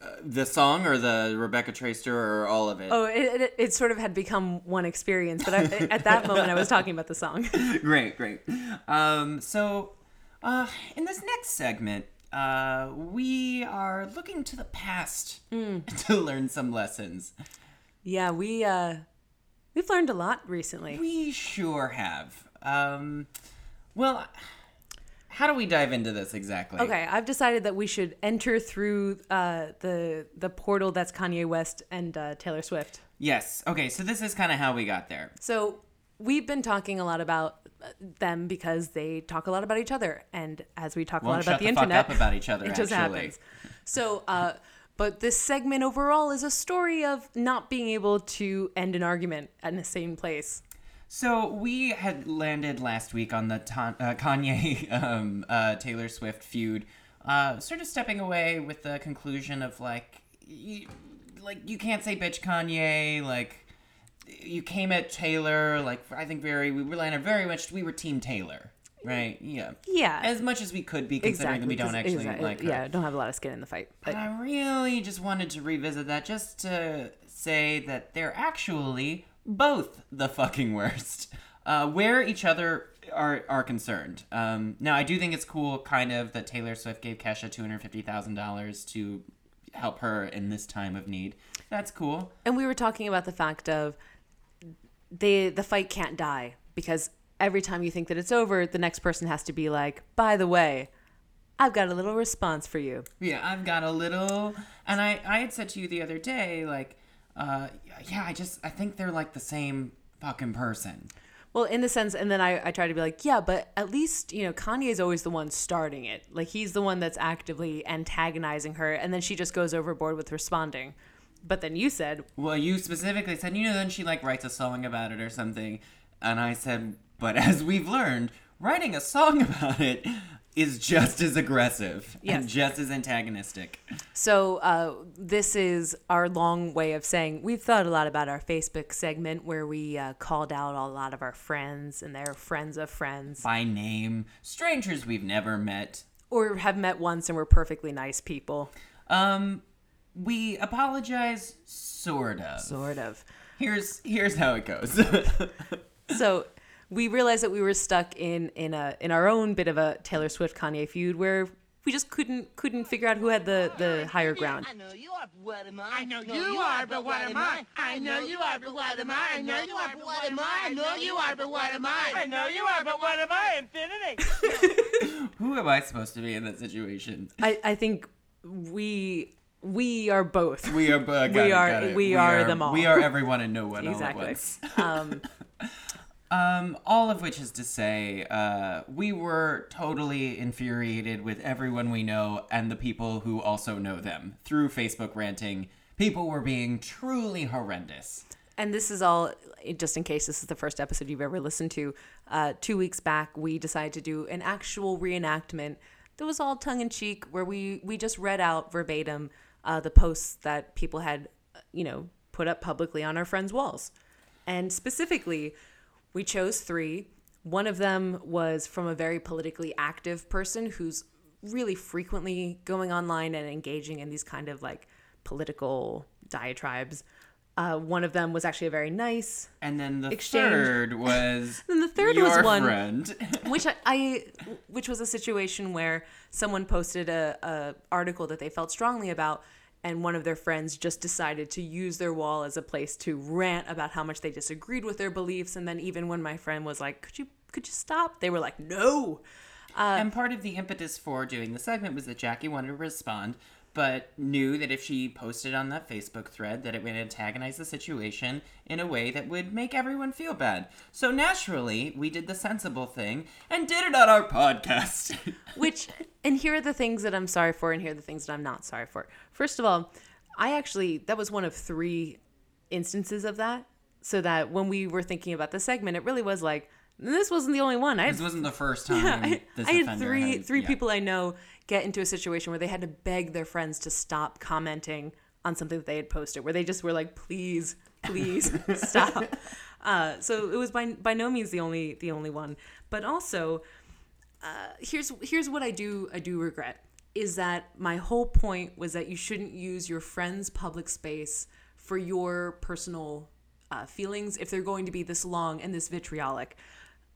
Speaker 4: Uh, the song or the Rebecca Traister or all of it?
Speaker 3: Oh, it, it, it sort of had become one experience, but I, at that moment I was talking about the song.
Speaker 4: great, great. Um, so, uh, in this next segment, uh, we are looking to the past to learn some lessons.
Speaker 3: Yeah, we uh, we've learned a lot recently.
Speaker 4: We sure have. Um, well, how do we dive into this exactly?
Speaker 3: Okay, I've decided that we should enter through uh, the the portal that's Kanye West and uh, Taylor Swift.
Speaker 4: Yes. Okay, so this is kind of how we got there.
Speaker 3: So we've been talking a lot about uh, them because they talk a lot about each other, and as we talk a
Speaker 4: Won't
Speaker 3: lot about the,
Speaker 4: the
Speaker 3: internet,
Speaker 4: up about each other,
Speaker 3: it just
Speaker 4: actually.
Speaker 3: happens. So, uh, but this segment overall is a story of not being able to end an argument in the same place.
Speaker 4: So we had landed last week on the ta- uh, Kanye um, uh, Taylor Swift feud, uh, sort of stepping away with the conclusion of like, you, like you can't say bitch Kanye, like you came at Taylor like I think very we were landed very much we were Team Taylor, right? Yeah.
Speaker 3: Yeah.
Speaker 4: As much as we could be, considering that we don't actually
Speaker 3: exactly,
Speaker 4: like her.
Speaker 3: Yeah, don't have a lot of skin in the fight. But
Speaker 4: But I really just wanted to revisit that just to say that they're actually both the fucking worst. Uh, where each other are are concerned. Um, now, I do think it's cool, kind of, that Taylor Swift gave Kesha two hundred fifty thousand dollars to help her in this time of need. That's cool.
Speaker 3: and we were talking about the fact of they the fight can't die because every time you think that it's over, the next person has to be like, by the way, I've got a little response for you.
Speaker 4: Yeah, I've got a little, and I I had said to you the other day, like, uh, yeah, I just I think they're like the same fucking person.
Speaker 3: Well, in the sense, and then I, I try to be like, yeah, but at least, you know, Kanye is always the one starting it. Like, he's the one that's actively antagonizing her, and then she just goes overboard with responding. But then you said,
Speaker 4: Well, you specifically said, you know, then she like writes a song about it or something. And I said, but as we've learned, writing a song about it is just as aggressive and just as antagonistic.
Speaker 3: so uh, this is our long way of saying we've thought a lot about our Facebook segment where we uh, called out a lot of our friends and their friends of friends,
Speaker 4: By name, strangers we've never met.
Speaker 3: or have met once and were perfectly nice people.
Speaker 4: Um, we apologize, sort of.
Speaker 3: Sort of.
Speaker 4: Here's here's how it goes.
Speaker 3: so we realized that we were stuck in in a in our own bit of a Taylor Swift Kanye feud where we just couldn't couldn't figure out who had the the higher ground.
Speaker 9: I know you are, but what am I? I know you are, but what am I? I know you are, but what am I? I know you are, but what am I? I know you are, but what am I? I know you are, but what am I? Infinity.
Speaker 4: Who am I supposed to be in that situation?
Speaker 3: I I think we we are both.
Speaker 4: We are. Uh,
Speaker 3: We
Speaker 4: it,
Speaker 3: are-
Speaker 4: got it.
Speaker 3: we are them all.
Speaker 4: We are everyone and no one all at
Speaker 3: Exactly.
Speaker 4: once.
Speaker 3: Um,
Speaker 4: Um, all of which is to say, uh, we were totally infuriated with everyone we know and the people who also know them through Facebook ranting. People were being truly horrendous.
Speaker 3: and this is all just in case this is the first episode you've ever listened to. Uh, two weeks back, we decided to do an actual reenactment that was all tongue in cheek, where we we just read out verbatim uh, the posts that people had, uh, you know, put up publicly on our friends' walls, and specifically, we chose three. One of them was from a very politically active person who's really frequently going online and engaging in these kind of like political diatribes. Uh, one of them was actually a very nice,
Speaker 4: And then the
Speaker 3: Exchange.
Speaker 4: third was
Speaker 3: Then the third was one-
Speaker 4: friend.
Speaker 3: which I, I, which was a situation where someone posted a, a article that they felt strongly about, and one of their friends just decided to use their wall as a place to rant about how much they disagreed with their beliefs. And then even when my friend was like, "Could you, could you stop?" They were like, "No."
Speaker 4: Uh, and part of the impetus for doing the segment was that Jackie wanted to respond, but knew that if she posted on that Facebook thread that it would antagonize the situation in a way that would make everyone feel bad. So naturally, we did the sensible thing and did it on our podcast.
Speaker 3: Which, and here are the things that I'm sorry for, and here are the things that I'm not sorry for. First of all, I actually, that was one of three instances of that. So that when we were thinking about the segment, it really was like, this wasn't the only one. I
Speaker 4: this wasn't the first time
Speaker 3: Yeah, I, I had three
Speaker 4: had-
Speaker 3: three
Speaker 4: yeah.
Speaker 3: people I know get into a situation where they had to beg their friends to stop commenting on something that they had posted, where they just were like, "Please, please stop." Uh, so it was by by no means the only the only one, but also uh, here's here's what I do I do regret is that my whole point was that you shouldn't use your friend's public space for your personal uh, feelings if they're going to be this long and this vitriolic.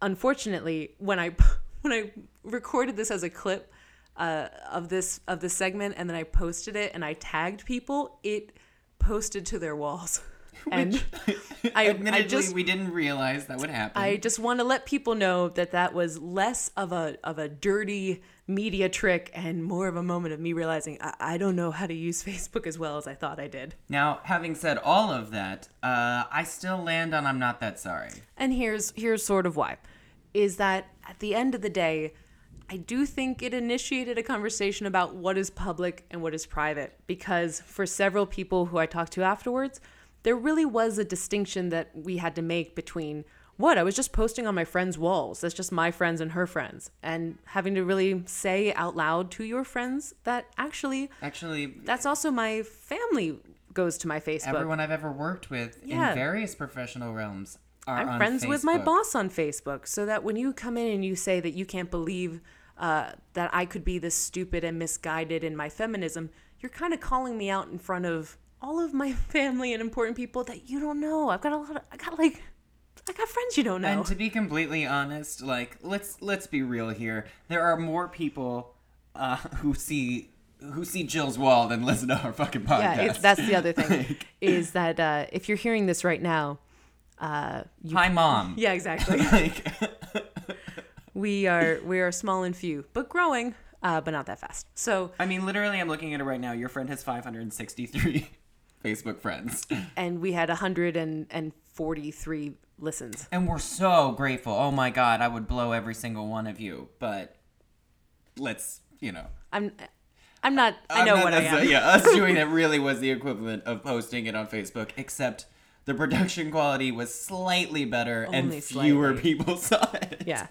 Speaker 3: Unfortunately, when I when I recorded this as a clip uh, of this of this segment and then I posted it and I tagged people, it posted to their walls. And I, I
Speaker 4: Admittedly,
Speaker 3: just
Speaker 4: we didn't realize that would happen.
Speaker 3: I just want to let people know that that was less of a of a dirty media trick and more of a moment of me realizing I, I don't know how to use Facebook as well as I thought I did.
Speaker 4: Now, having said all of that, uh, I still land on I'm not that sorry.
Speaker 3: And here's here's sort of why is that at the end of the day I do think it initiated a conversation about what is public and what is private because for several people who I talked to afterwards there really was a distinction that we had to make between what I was just posting on my friends' walls. That's just my friends and her friends. And having to really say out loud to your friends that actually
Speaker 4: Actually,
Speaker 3: that's also my family goes to my Facebook.
Speaker 4: Everyone I've ever worked with
Speaker 3: Yeah.
Speaker 4: in various professional realms are
Speaker 3: I'm friends with my boss on Facebook, so that when you come in and you say that you can't believe uh, that I could be this stupid and misguided in my feminism, you're kind of calling me out in front of all of my family and important people that you don't know. I've got a lot of, I got like, I got friends you don't know.
Speaker 4: And to be completely honest, like let's let's be real here. There are more people uh, who see who see Jill's wall than listen to our fucking podcast.
Speaker 3: yeah, it's, that's the other thing
Speaker 4: Like,
Speaker 3: is that uh, if you're hearing this right now, uh, you,
Speaker 4: Hi, mom.
Speaker 3: yeah, exactly.
Speaker 4: Like,
Speaker 3: we are we are small and few, but growing, uh, but not that fast. So
Speaker 4: I mean, literally, I'm looking at it right now. Your friend has 563 Facebook friends,
Speaker 3: and we had 143 listens.
Speaker 4: and we're so grateful. Oh my god, I would blow every single one of you, but let's, you know.
Speaker 3: I'm I'm not I know
Speaker 4: not
Speaker 3: what I am.
Speaker 4: Yeah, us doing it really was the equivalent of posting it on Facebook, except the production quality was slightly better
Speaker 3: Only
Speaker 4: and fewer
Speaker 3: slightly.
Speaker 4: people saw it.
Speaker 3: Yeah.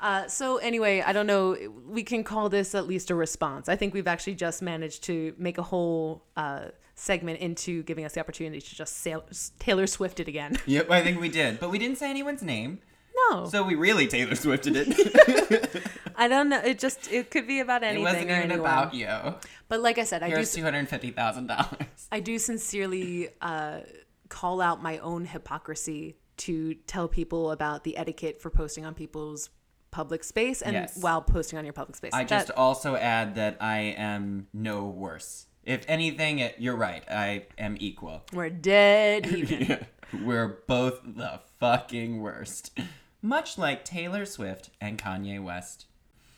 Speaker 3: Uh, so anyway, I don't know. We can call this at least a response. I think we've actually just managed to make a whole uh, segment into giving us the opportunity to just sail- Taylor Swift it again.
Speaker 4: Yep, I think we did, but we didn't say anyone's name,
Speaker 3: No,
Speaker 4: so we really Taylor Swifted it.
Speaker 3: I don't know. It just it could be about
Speaker 4: it
Speaker 3: anything
Speaker 4: wasn't
Speaker 3: or
Speaker 4: even
Speaker 3: anyone.
Speaker 4: about you.
Speaker 3: But like I said, I do
Speaker 4: Here's two hundred fifty thousand dollars.
Speaker 3: I do sincerely uh, call out my own hypocrisy to tell people about the etiquette for posting on people's public space and
Speaker 4: Yes.
Speaker 3: while posting on your public space.
Speaker 4: I just also add that I am no worse. If anything, it, you're right. I am equal.
Speaker 3: we're dead even.
Speaker 4: Yeah. We're both the fucking worst. Much like Taylor Swift and Kanye West.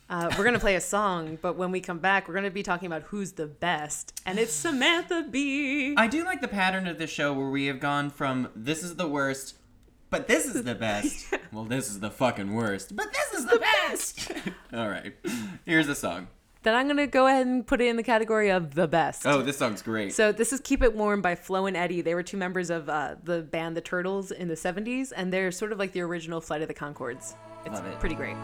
Speaker 3: Uh, we're gonna play a song, but when we come back, we're gonna be talking about who's the best, and it's Samantha Bee.
Speaker 4: I do like the pattern of the show where we have gone from this is the worst, but this is the best. well, this is the fucking worst, but this is the best. All right. Here's a song.
Speaker 3: Then I'm gonna go ahead and put it in the category of the best.
Speaker 4: Oh, this song's great.
Speaker 3: So this is "Keep It Warm" by Flo and Eddie. They were two members of uh, the band The Turtles in the '70s, and they're sort of like the original Flight of the Conchords. It's
Speaker 4: Love it.
Speaker 3: pretty great.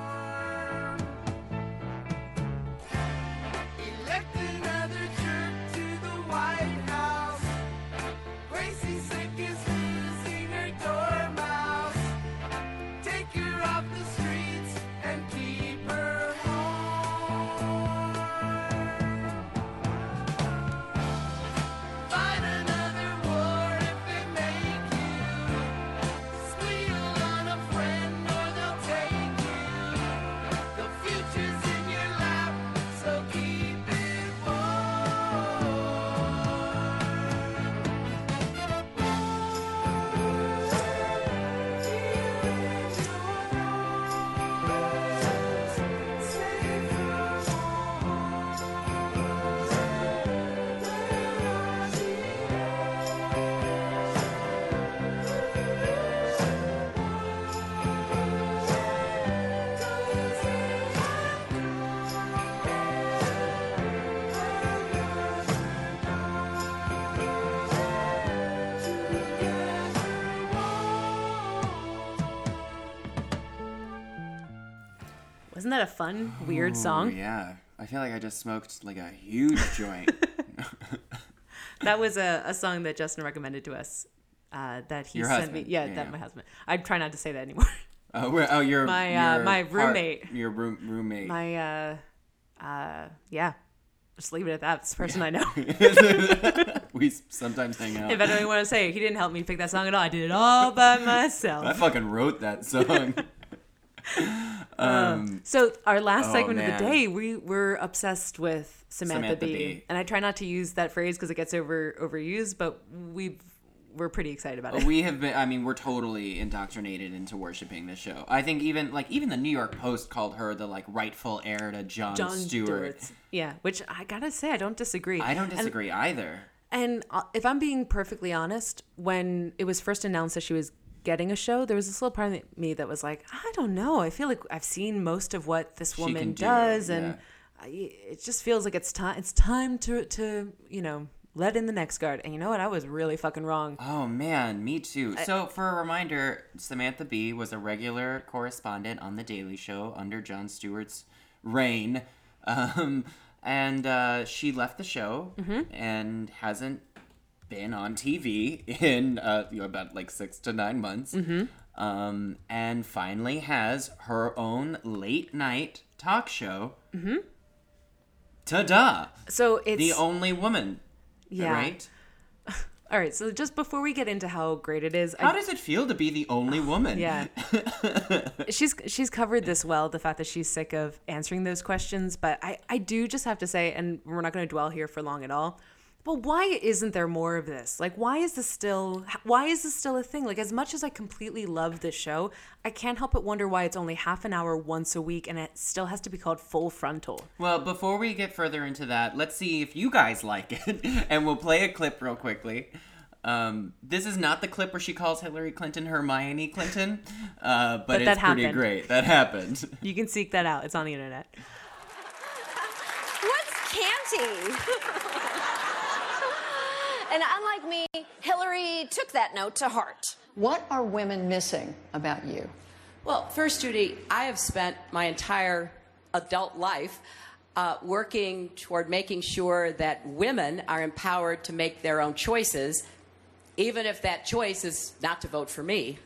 Speaker 3: That a fun, weird
Speaker 4: Ooh,
Speaker 3: song?
Speaker 4: Yeah. I feel like I just smoked like a huge joint.
Speaker 3: That was a, a song that Justin recommended to us. Uh, that he
Speaker 4: Your
Speaker 3: sent
Speaker 4: husband.
Speaker 3: me. Yeah,
Speaker 4: Yeah,
Speaker 3: that
Speaker 4: yeah.
Speaker 3: my husband. I try not to say that anymore.
Speaker 4: Oh, oh, your
Speaker 3: My, uh,
Speaker 4: your
Speaker 3: my
Speaker 4: part-
Speaker 3: roommate.
Speaker 4: your room, roommate.
Speaker 3: my uh, uh, yeah. Just leave it at that. It's the person I know.
Speaker 4: we sometimes hang out.
Speaker 3: if I don't even want to say, he didn't help me pick that song at all. I did it all by myself.
Speaker 4: I fucking wrote that song. Um,
Speaker 3: So our last
Speaker 4: Oh,
Speaker 3: segment of the day, we we're obsessed with Samantha,
Speaker 4: Samantha
Speaker 3: Bee.
Speaker 4: Bee.
Speaker 3: and I try not to use that phrase because it gets over overused, but we we're pretty excited about it.
Speaker 4: we have been. I mean, we're totally indoctrinated into worshiping this show. I think even like even the New York Post called her the like rightful heir to Jon,
Speaker 3: Jon
Speaker 4: Stewart.
Speaker 3: Stewart's- yeah, which I gotta say I don't disagree.
Speaker 4: I don't
Speaker 3: And-
Speaker 4: disagree either.
Speaker 3: And uh, if I'm being perfectly honest, when it was first announced that she was getting a show, there was this little part of me that was like, I don't know. I feel like I've seen most of what this woman
Speaker 4: do,
Speaker 3: does,
Speaker 4: yeah.
Speaker 3: and I, it just feels like it's time. It's time to to you know let in the next guard. And you know what? I was really fucking wrong.
Speaker 4: Oh man, me too. so for a reminder, Samantha Bee was a regular correspondent on the Daily Show under Jon Stewart's reign, um, and uh, she left the show
Speaker 3: Mm-hmm.
Speaker 4: and hasn't been on TV in uh, you know, about like six to nine months, um, and finally has her own late night talk show. Mm-hmm. Ta-da!
Speaker 3: So it's
Speaker 4: The only woman,
Speaker 3: yeah.
Speaker 4: right?
Speaker 3: All right. So just before we get into how great it is,
Speaker 4: How
Speaker 3: I,
Speaker 4: does it feel to be the only woman?
Speaker 3: yeah, she's she's covered this well. The fact that she's sick of answering those questions, but I I do just have to say, and we're not going to dwell here for long at all. But why isn't there more of this? Like, why is this still? Why is this still a thing? Like, as much as I completely love this show, I can't help but wonder why it's only half an hour once a week, and it still has to be called Full Frontal.
Speaker 4: Well, before we get further into that, let's see if you guys like it, and we'll play a clip real quickly. Um, this is not the clip where she calls Hillary Clinton Hermione Clinton, uh, but,
Speaker 3: But
Speaker 4: it's
Speaker 3: that
Speaker 4: pretty great. That happened.
Speaker 3: You can seek that out. It's on the internet.
Speaker 2: What's canty? and unlike me, Hillary took that note to heart.
Speaker 10: What are women missing about you?
Speaker 11: Well, first, Judy, I have spent my entire adult life uh, working toward making sure that women are empowered to make their own choices, even if that choice is not to vote for me.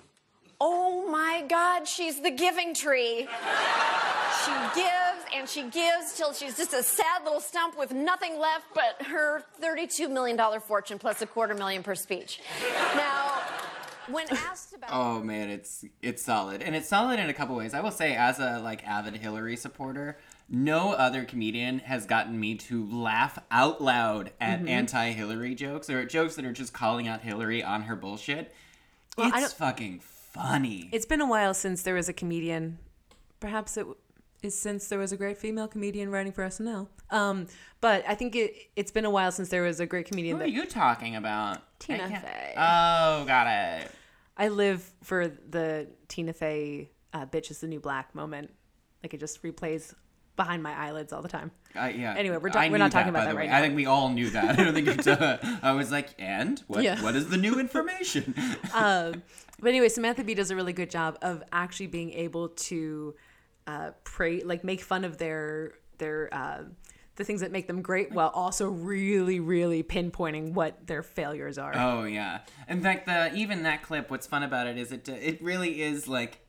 Speaker 2: Oh my God, she's the giving tree. She gives and she gives till she's just a sad little stump with nothing left but her $32 million fortune plus a quarter million per speech. Now, when asked about.
Speaker 4: Oh man, it's it's solid, and it's solid in a couple ways. I will say, as a like avid Hillary supporter, no other comedian has gotten me to laugh out loud at
Speaker 3: Mm-hmm.
Speaker 4: anti-Hillary jokes or at jokes that are just calling out Hillary on her bullshit.
Speaker 3: I
Speaker 4: it's fucking funny.
Speaker 3: It's been a while since there was a comedian. Perhaps it is since there was a great female comedian writing for SNL. Um, but I think it it's been a while since there was a great comedian
Speaker 4: Who are
Speaker 3: that
Speaker 4: you talking about?
Speaker 3: Tina Fey.
Speaker 4: Oh, got it.
Speaker 3: I live for the Tina Fey uh, "bitch is the new black" moment. Like it just replays behind my eyelids all the time.
Speaker 4: Uh, yeah.
Speaker 3: Anyway, we're ta- we're not talking
Speaker 4: by
Speaker 3: about that right
Speaker 4: way. I think we all knew that. I don't think it's. Uh, I was like, and what?
Speaker 3: Yeah.
Speaker 4: What is the new information?
Speaker 3: um, but anyway, Samantha Bee does a really good job of actually being able to uh, pray, like make fun of their their uh, the things that make them great, while also really, really pinpointing what their failures are.
Speaker 4: Oh yeah. In fact, the even that clip. What's fun about it is it it really is like.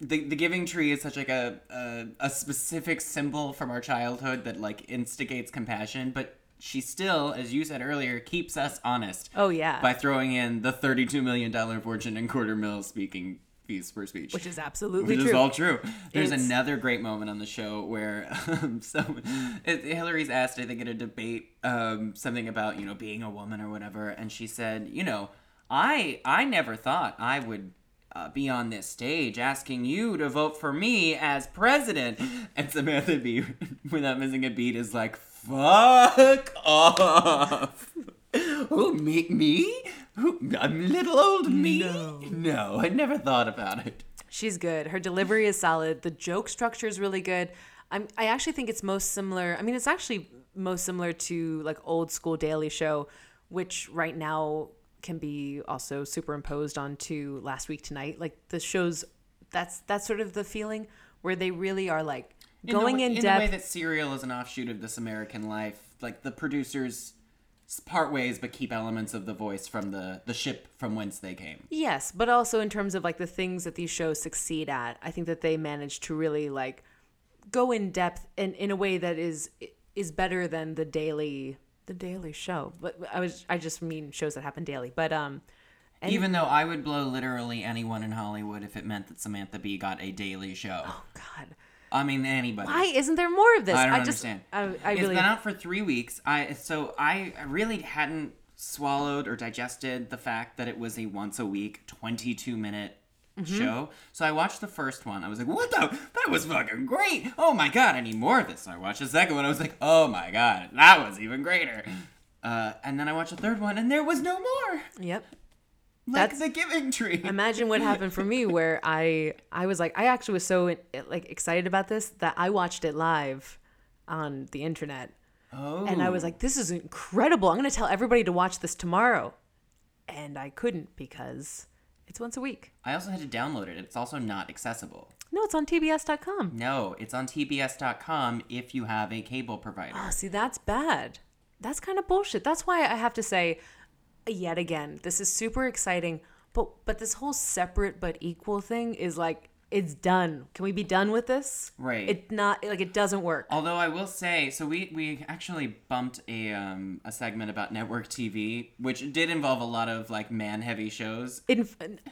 Speaker 4: The, the giving tree is such like a, a a specific symbol from our childhood that like instigates compassion, but she still, as you said earlier, keeps us honest.
Speaker 3: Oh, yeah.
Speaker 4: by throwing in the thirty-two million dollar fortune and quarter mil speaking fees per speech,
Speaker 3: Which is absolutely true.
Speaker 4: which
Speaker 3: true.
Speaker 4: is all true. There's
Speaker 3: It's-
Speaker 4: another great moment on the show where um, so it, Hillary's asked, I think, in a debate, um, something about you know being a woman or whatever, and she said, you know, I I never thought I would. Uh, be on this stage asking you to vote for me as president. And Samantha Bee, without missing a beat, is like, fuck off. Who, me? Me? Who, I'm little old me? No. No, I never thought about it.
Speaker 3: She's good. Her delivery is solid. The joke structure is really good. I'm, I actually think it's most similar. I mean, it's actually most similar to like old school Daily Show, which right now can be also superimposed onto Last Week Tonight. Like the shows, that's that's sort of the feeling where they really are like going
Speaker 4: the,
Speaker 3: in,
Speaker 4: in
Speaker 3: depth.
Speaker 4: the way that Serial is an offshoot of This American Life. Like the producers part ways, but keep elements of the voice from the the ship from whence they came.
Speaker 3: Yes, but also in terms of like the things that these shows succeed at, I think that they manage to really like go in depth in in a way that is is better than the daily the daily show. But I was I just mean shows that happen daily. But um and-
Speaker 4: Even though I would blow literally anyone in Hollywood if it meant that Samantha Bee got a daily show.
Speaker 3: oh god.
Speaker 4: I mean anybody.
Speaker 3: Why isn't there more of this?
Speaker 4: I don't
Speaker 3: just
Speaker 4: understand.
Speaker 3: I, I
Speaker 4: It's
Speaker 3: really
Speaker 4: been out for three weeks. I so I really hadn't swallowed or digested the fact that it was a once a week, twenty two minute
Speaker 3: Mm-hmm.
Speaker 4: show. So I watched the first one. I was like, "What the? That was fucking great! Oh my god, I need more of this." So I watched the second one. I was like, "Oh my god, that was even greater." Uh, and then I watched the third one, and there was no more.
Speaker 3: Yep.
Speaker 4: Like
Speaker 3: That's-
Speaker 4: the Giving Tree.
Speaker 3: Imagine what happened for me where I I was like I actually was so eh, like excited about this that I watched it live on the internet.
Speaker 4: oh.
Speaker 3: And I was oh. like, this is incredible. I'm going to tell everybody to watch this tomorrow. And I couldn't because it's once a week.
Speaker 4: I also had to download it. It's also not accessible.
Speaker 3: No, it's on tbs.com.
Speaker 4: No, it's on TBS.com if you have a cable provider.
Speaker 3: Oh, see, that's bad. That's kind of bullshit. That's why I have to say, yet again, this is super exciting, but but this whole separate but equal thing is like it's done. Can we be done with this?
Speaker 4: Right.
Speaker 3: It not like it doesn't work.
Speaker 4: Although I will say, so we we actually bumped a um a segment about network TV, which did involve a lot of like man heavy shows.
Speaker 3: In,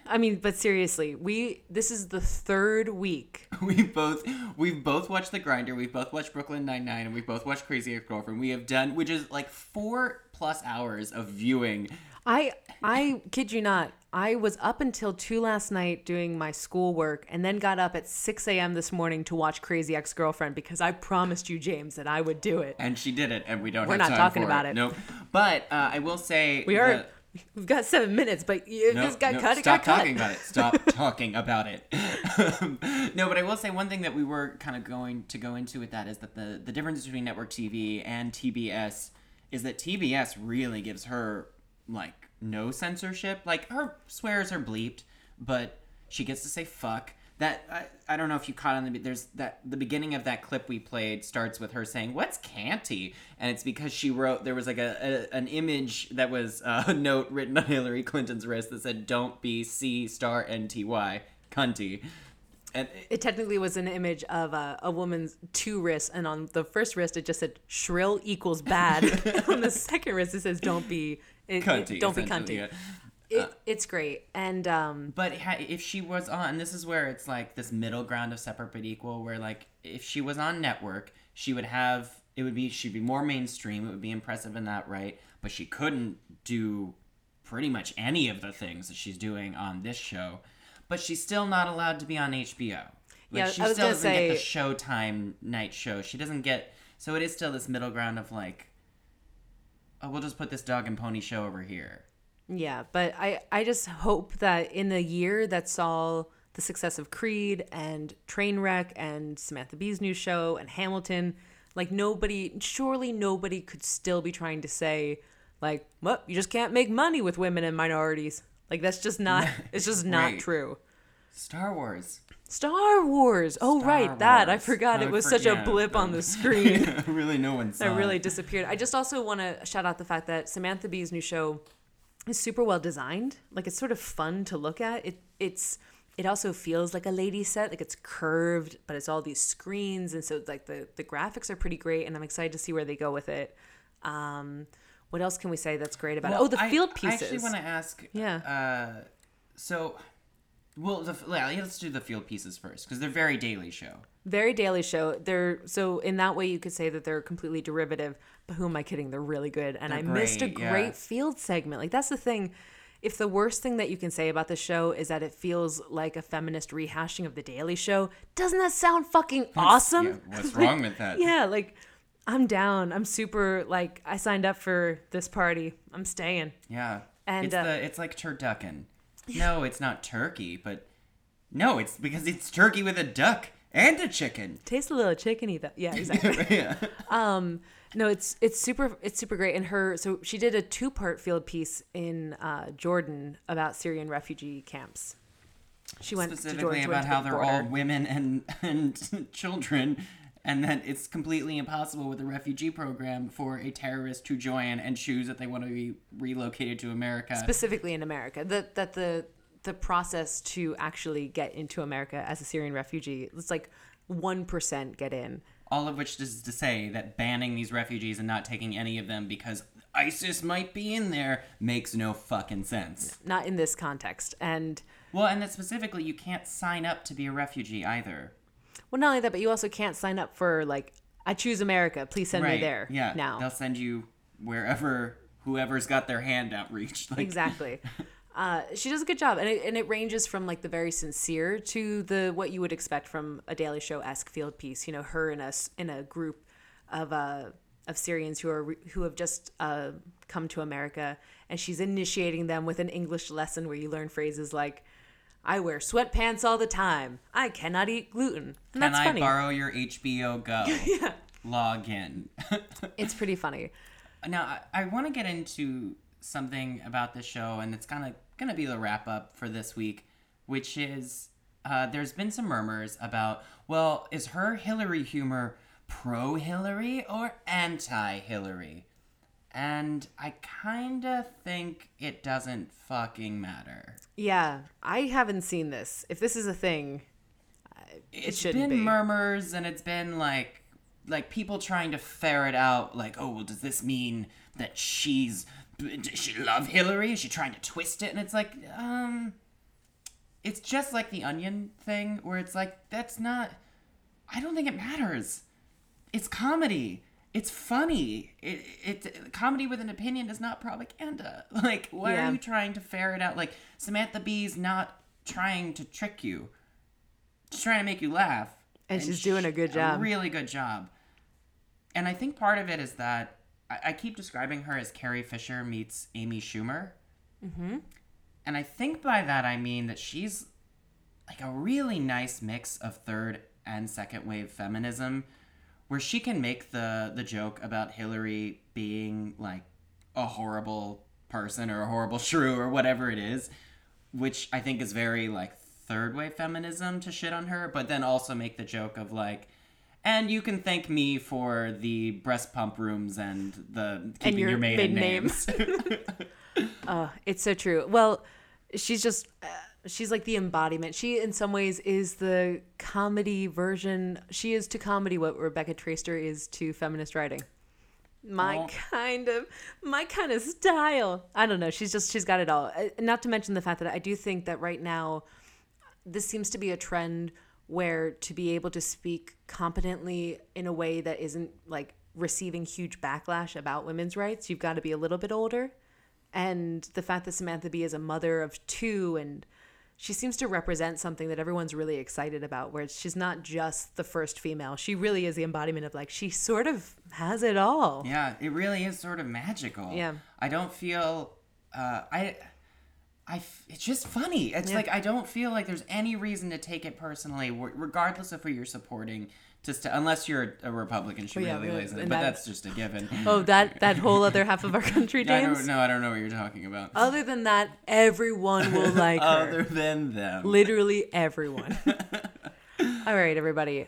Speaker 3: I mean, but seriously, we this is the third week.
Speaker 4: We both we've both watched The Grinder, we've both watched Brooklyn Nine Nine, and we've both watched Crazy Ex Girlfriend. We have done, which is like four plus hours of viewing.
Speaker 3: I I kid you not. I was up until two last night doing my schoolwork, and then got up at six a.m. this morning to watch Crazy Ex Girlfriend because I promised you, James, that I would do it.
Speaker 4: And she did it, and we don't.
Speaker 3: We're
Speaker 4: have
Speaker 3: not
Speaker 4: time
Speaker 3: talking about it.
Speaker 4: Nope. But uh, I will say
Speaker 3: We are.
Speaker 4: the-
Speaker 3: We've got seven minutes, but if
Speaker 4: No,
Speaker 3: this got
Speaker 4: no,
Speaker 3: cut, it
Speaker 4: stop
Speaker 3: got
Speaker 4: talking
Speaker 3: cut.
Speaker 4: about it. Stop talking about it. no, but I will say one thing that we were kind of going to go into with that is that the the difference between network TV and TBS is that TBS really gives her like no censorship. Like her swears are bleeped, but she gets to say fuck. That I, I don't know if you caught on the there's that the beginning of that clip we played starts with her saying what's canty and it's because she wrote there was like a, a an image that was uh, a note written on Hillary Clinton's wrist that said don't be C star N T Y cunty and
Speaker 3: It technically was an image of a, a woman's two wrists, and on the first wrist it just said "shrill equals bad." on the second wrist it says "don't be it, it-
Speaker 4: Cunty,
Speaker 3: don't be cunty."
Speaker 4: yeah.
Speaker 3: It, it's great, and um,
Speaker 4: But ha- if she was on, this is where it's like this middle ground of separate but equal, where like if she was on network, she would have it would be she'd be more mainstream. It would be impressive in that right, but she couldn't do pretty much any of the things that she's doing on this show. But she's still not allowed to be on HBO. Like,
Speaker 3: Yeah,
Speaker 4: she
Speaker 3: I was
Speaker 4: still doesn't get the
Speaker 3: say-
Speaker 4: Showtime night show. She doesn't get so it is still this middle ground of like, oh, we'll just put this dog and pony show over here.
Speaker 3: Yeah, but I I just hope that in the year that saw the success of Creed and Trainwreck and Samantha Bee's new show and Hamilton, like nobody, surely nobody could still be trying to say, like, well, you just can't make money with women and minorities. Like that's just not. It's just not true.
Speaker 4: Star Wars.
Speaker 3: Star Wars. Oh
Speaker 4: Star
Speaker 3: right, that I
Speaker 4: Wars.
Speaker 3: forgot. It was such a
Speaker 4: forget.
Speaker 3: blip on the screen.
Speaker 4: really, no one saw
Speaker 3: that really
Speaker 4: it.
Speaker 3: disappeared. I just also want to shout out the fact that Samantha Bee's new show is super well designed. Like it's sort of fun to look at. It it's it also feels like a lady set. Like it's curved, but it's all these screens, and so like the the graphics are pretty great. And I'm excited to see where they go with it. Um, what else can we say that's great about it? Oh, the
Speaker 4: I-
Speaker 3: field pieces.
Speaker 4: I actually want to ask.
Speaker 3: Yeah.
Speaker 4: Uh, so, well, the, yeah, let's do the field pieces first because they're very Daily Show.
Speaker 3: Very Daily Show. They're so in that way you could say that they're completely derivative. But who am I kidding? They're really good, and
Speaker 4: They're
Speaker 3: I missed a
Speaker 4: great, yeah.
Speaker 3: field segment. Like that's the thing. If the worst thing that you can say about the show is that it feels like a feminist rehashing of the Daily Show, doesn't that sound fucking awesome?
Speaker 4: yeah, what's wrong with that?
Speaker 3: Yeah, like I'm down. I'm super like I signed up for this party. I'm staying.
Speaker 4: Yeah,
Speaker 3: And,
Speaker 4: it's
Speaker 3: uh,
Speaker 4: the it's like turducken. No, it's not turkey, but no, it's because it's turkey with a duck and a chicken.
Speaker 3: Tastes a little chickeny though. Yeah, exactly.
Speaker 4: yeah.
Speaker 3: um no it's it's super it's super great and her so she did a two part field piece in uh, jordan about syrian refugee camps she went to
Speaker 4: Specifically about how
Speaker 3: the
Speaker 4: they're all women and and children, and that it's completely impossible with the refugee program for a terrorist to join and choose that they want to be relocated to America.
Speaker 3: specifically in america that that the the process to actually get into america as a syrian refugee it's like 1% get in
Speaker 4: All of which is to say that banning these refugees and not taking any of them because ISIS might be in there makes no fucking sense.
Speaker 3: not in this context and
Speaker 4: Well, and that specifically, you can't sign up to be a refugee either.
Speaker 3: Well not only that but you also can't sign up for like i choose america. Please send me there
Speaker 4: Yeah.
Speaker 3: now.
Speaker 4: They'll send you wherever whoever's got their hand outreached. Like,
Speaker 3: exactly. Uh, she does a good job and it, and it ranges from like the very sincere to the what you would expect from a daily show esque field piece. You know her in a in a group of uh of syrians who are who have just uh come to america and she's initiating them with an english lesson where you learn phrases like i wear sweatpants all the time i cannot eat gluten and
Speaker 4: Can
Speaker 3: that's
Speaker 4: I
Speaker 3: funny
Speaker 4: borrow your HBO Go?
Speaker 3: yeah.
Speaker 4: Log in.
Speaker 3: it's pretty funny
Speaker 4: Now, I, I want to get into something about the show, and it's kind of going to be the wrap up for this week, which is uh, there's been some murmurs about, well, is her Hillary humor pro Hillary or anti Hillary? And I kind of think it doesn't fucking matter.
Speaker 3: Yeah, I haven't seen this. If this is a thing, it
Speaker 4: It's
Speaker 3: shouldn't
Speaker 4: been
Speaker 3: be.
Speaker 4: murmurs and it's been like like people trying to ferret out like oh well does this mean that she's does she love Hillary? Is she trying to twist it? And it's like um it's just like the onion thing where it's like that's not I don't think it matters. It's comedy. It's funny. It, it comedy with an opinion is not propaganda. Like, why
Speaker 3: Yeah.
Speaker 4: are you trying to ferret out? Like, Samantha Bee's not trying to trick you. She's trying to make you laugh.
Speaker 3: And she's doing a good job.
Speaker 4: A really good job. And I think part of it is that I, I keep describing her as Carrie Fisher meets Amy Schumer.
Speaker 3: Mm-hmm.
Speaker 4: And I think by that I mean that she's like a really nice mix of third and second wave feminism where she can make the the joke about Hillary being like a horrible person or a horrible shrew or whatever it is, which I think is very like third wave feminism to shit on her, but then also make the joke of like and you can thank me for the breast pump rooms and the keeping
Speaker 3: your
Speaker 4: your, maiden,
Speaker 3: maiden
Speaker 4: names.
Speaker 3: Uh, it's so true. Well, she's just uh, she's like the embodiment. She in some ways is the comedy version. She is to comedy what Rebecca Traister is to feminist writing. My
Speaker 4: Oh.
Speaker 3: kind of my kind of style. I don't know. She's just she's got it all. Uh, Not to mention the fact that I do think that right now this seems to be a trend where to be able to speak competently in a way that isn't like receiving huge backlash about women's rights, you've got to be a little bit older. And the fact that Samantha Bee is a mother of two and she seems to represent something that everyone's really excited about, where she's not just the first female. She really is the embodiment of like, she sort of has it all.
Speaker 4: Yeah, it really is sort of magical.
Speaker 3: Yeah.
Speaker 4: I don't feel uh i I, it's just funny. It's
Speaker 3: Yeah.
Speaker 4: like I don't feel like there's any reason to take it personally regardless of who you're supporting just to, unless you're a Republican she
Speaker 3: Oh, yeah,
Speaker 4: really lays in it, but
Speaker 3: that-
Speaker 4: that's just a given.
Speaker 3: Oh, that that whole other half of our country,
Speaker 4: I
Speaker 3: James.
Speaker 4: don't know. I don't know what you're talking about.
Speaker 3: Other than that, everyone will like her.
Speaker 4: Other than them.
Speaker 3: Literally everyone. All right, everybody.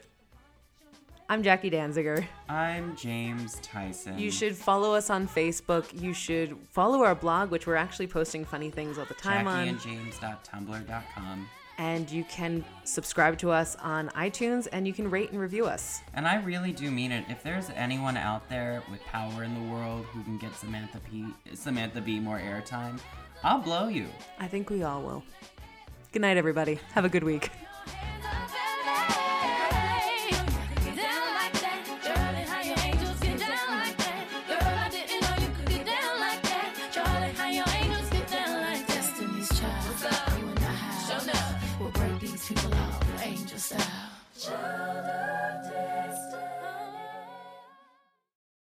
Speaker 3: I'm Jackie Danziger.
Speaker 4: I'm James Tyson.
Speaker 3: You should follow us on Facebook. You should follow our blog, which we're actually posting funny things all the time on.
Speaker 4: JackieandJames.tumblr.com.
Speaker 3: And you can subscribe to us on iTunes and you can rate and review us.
Speaker 4: And I really do mean it. If there's anyone out there with power in the world who can get Samantha P Samantha Bee more airtime, I'll blow you.
Speaker 3: I think we all will. Good night, everybody. Have a good week.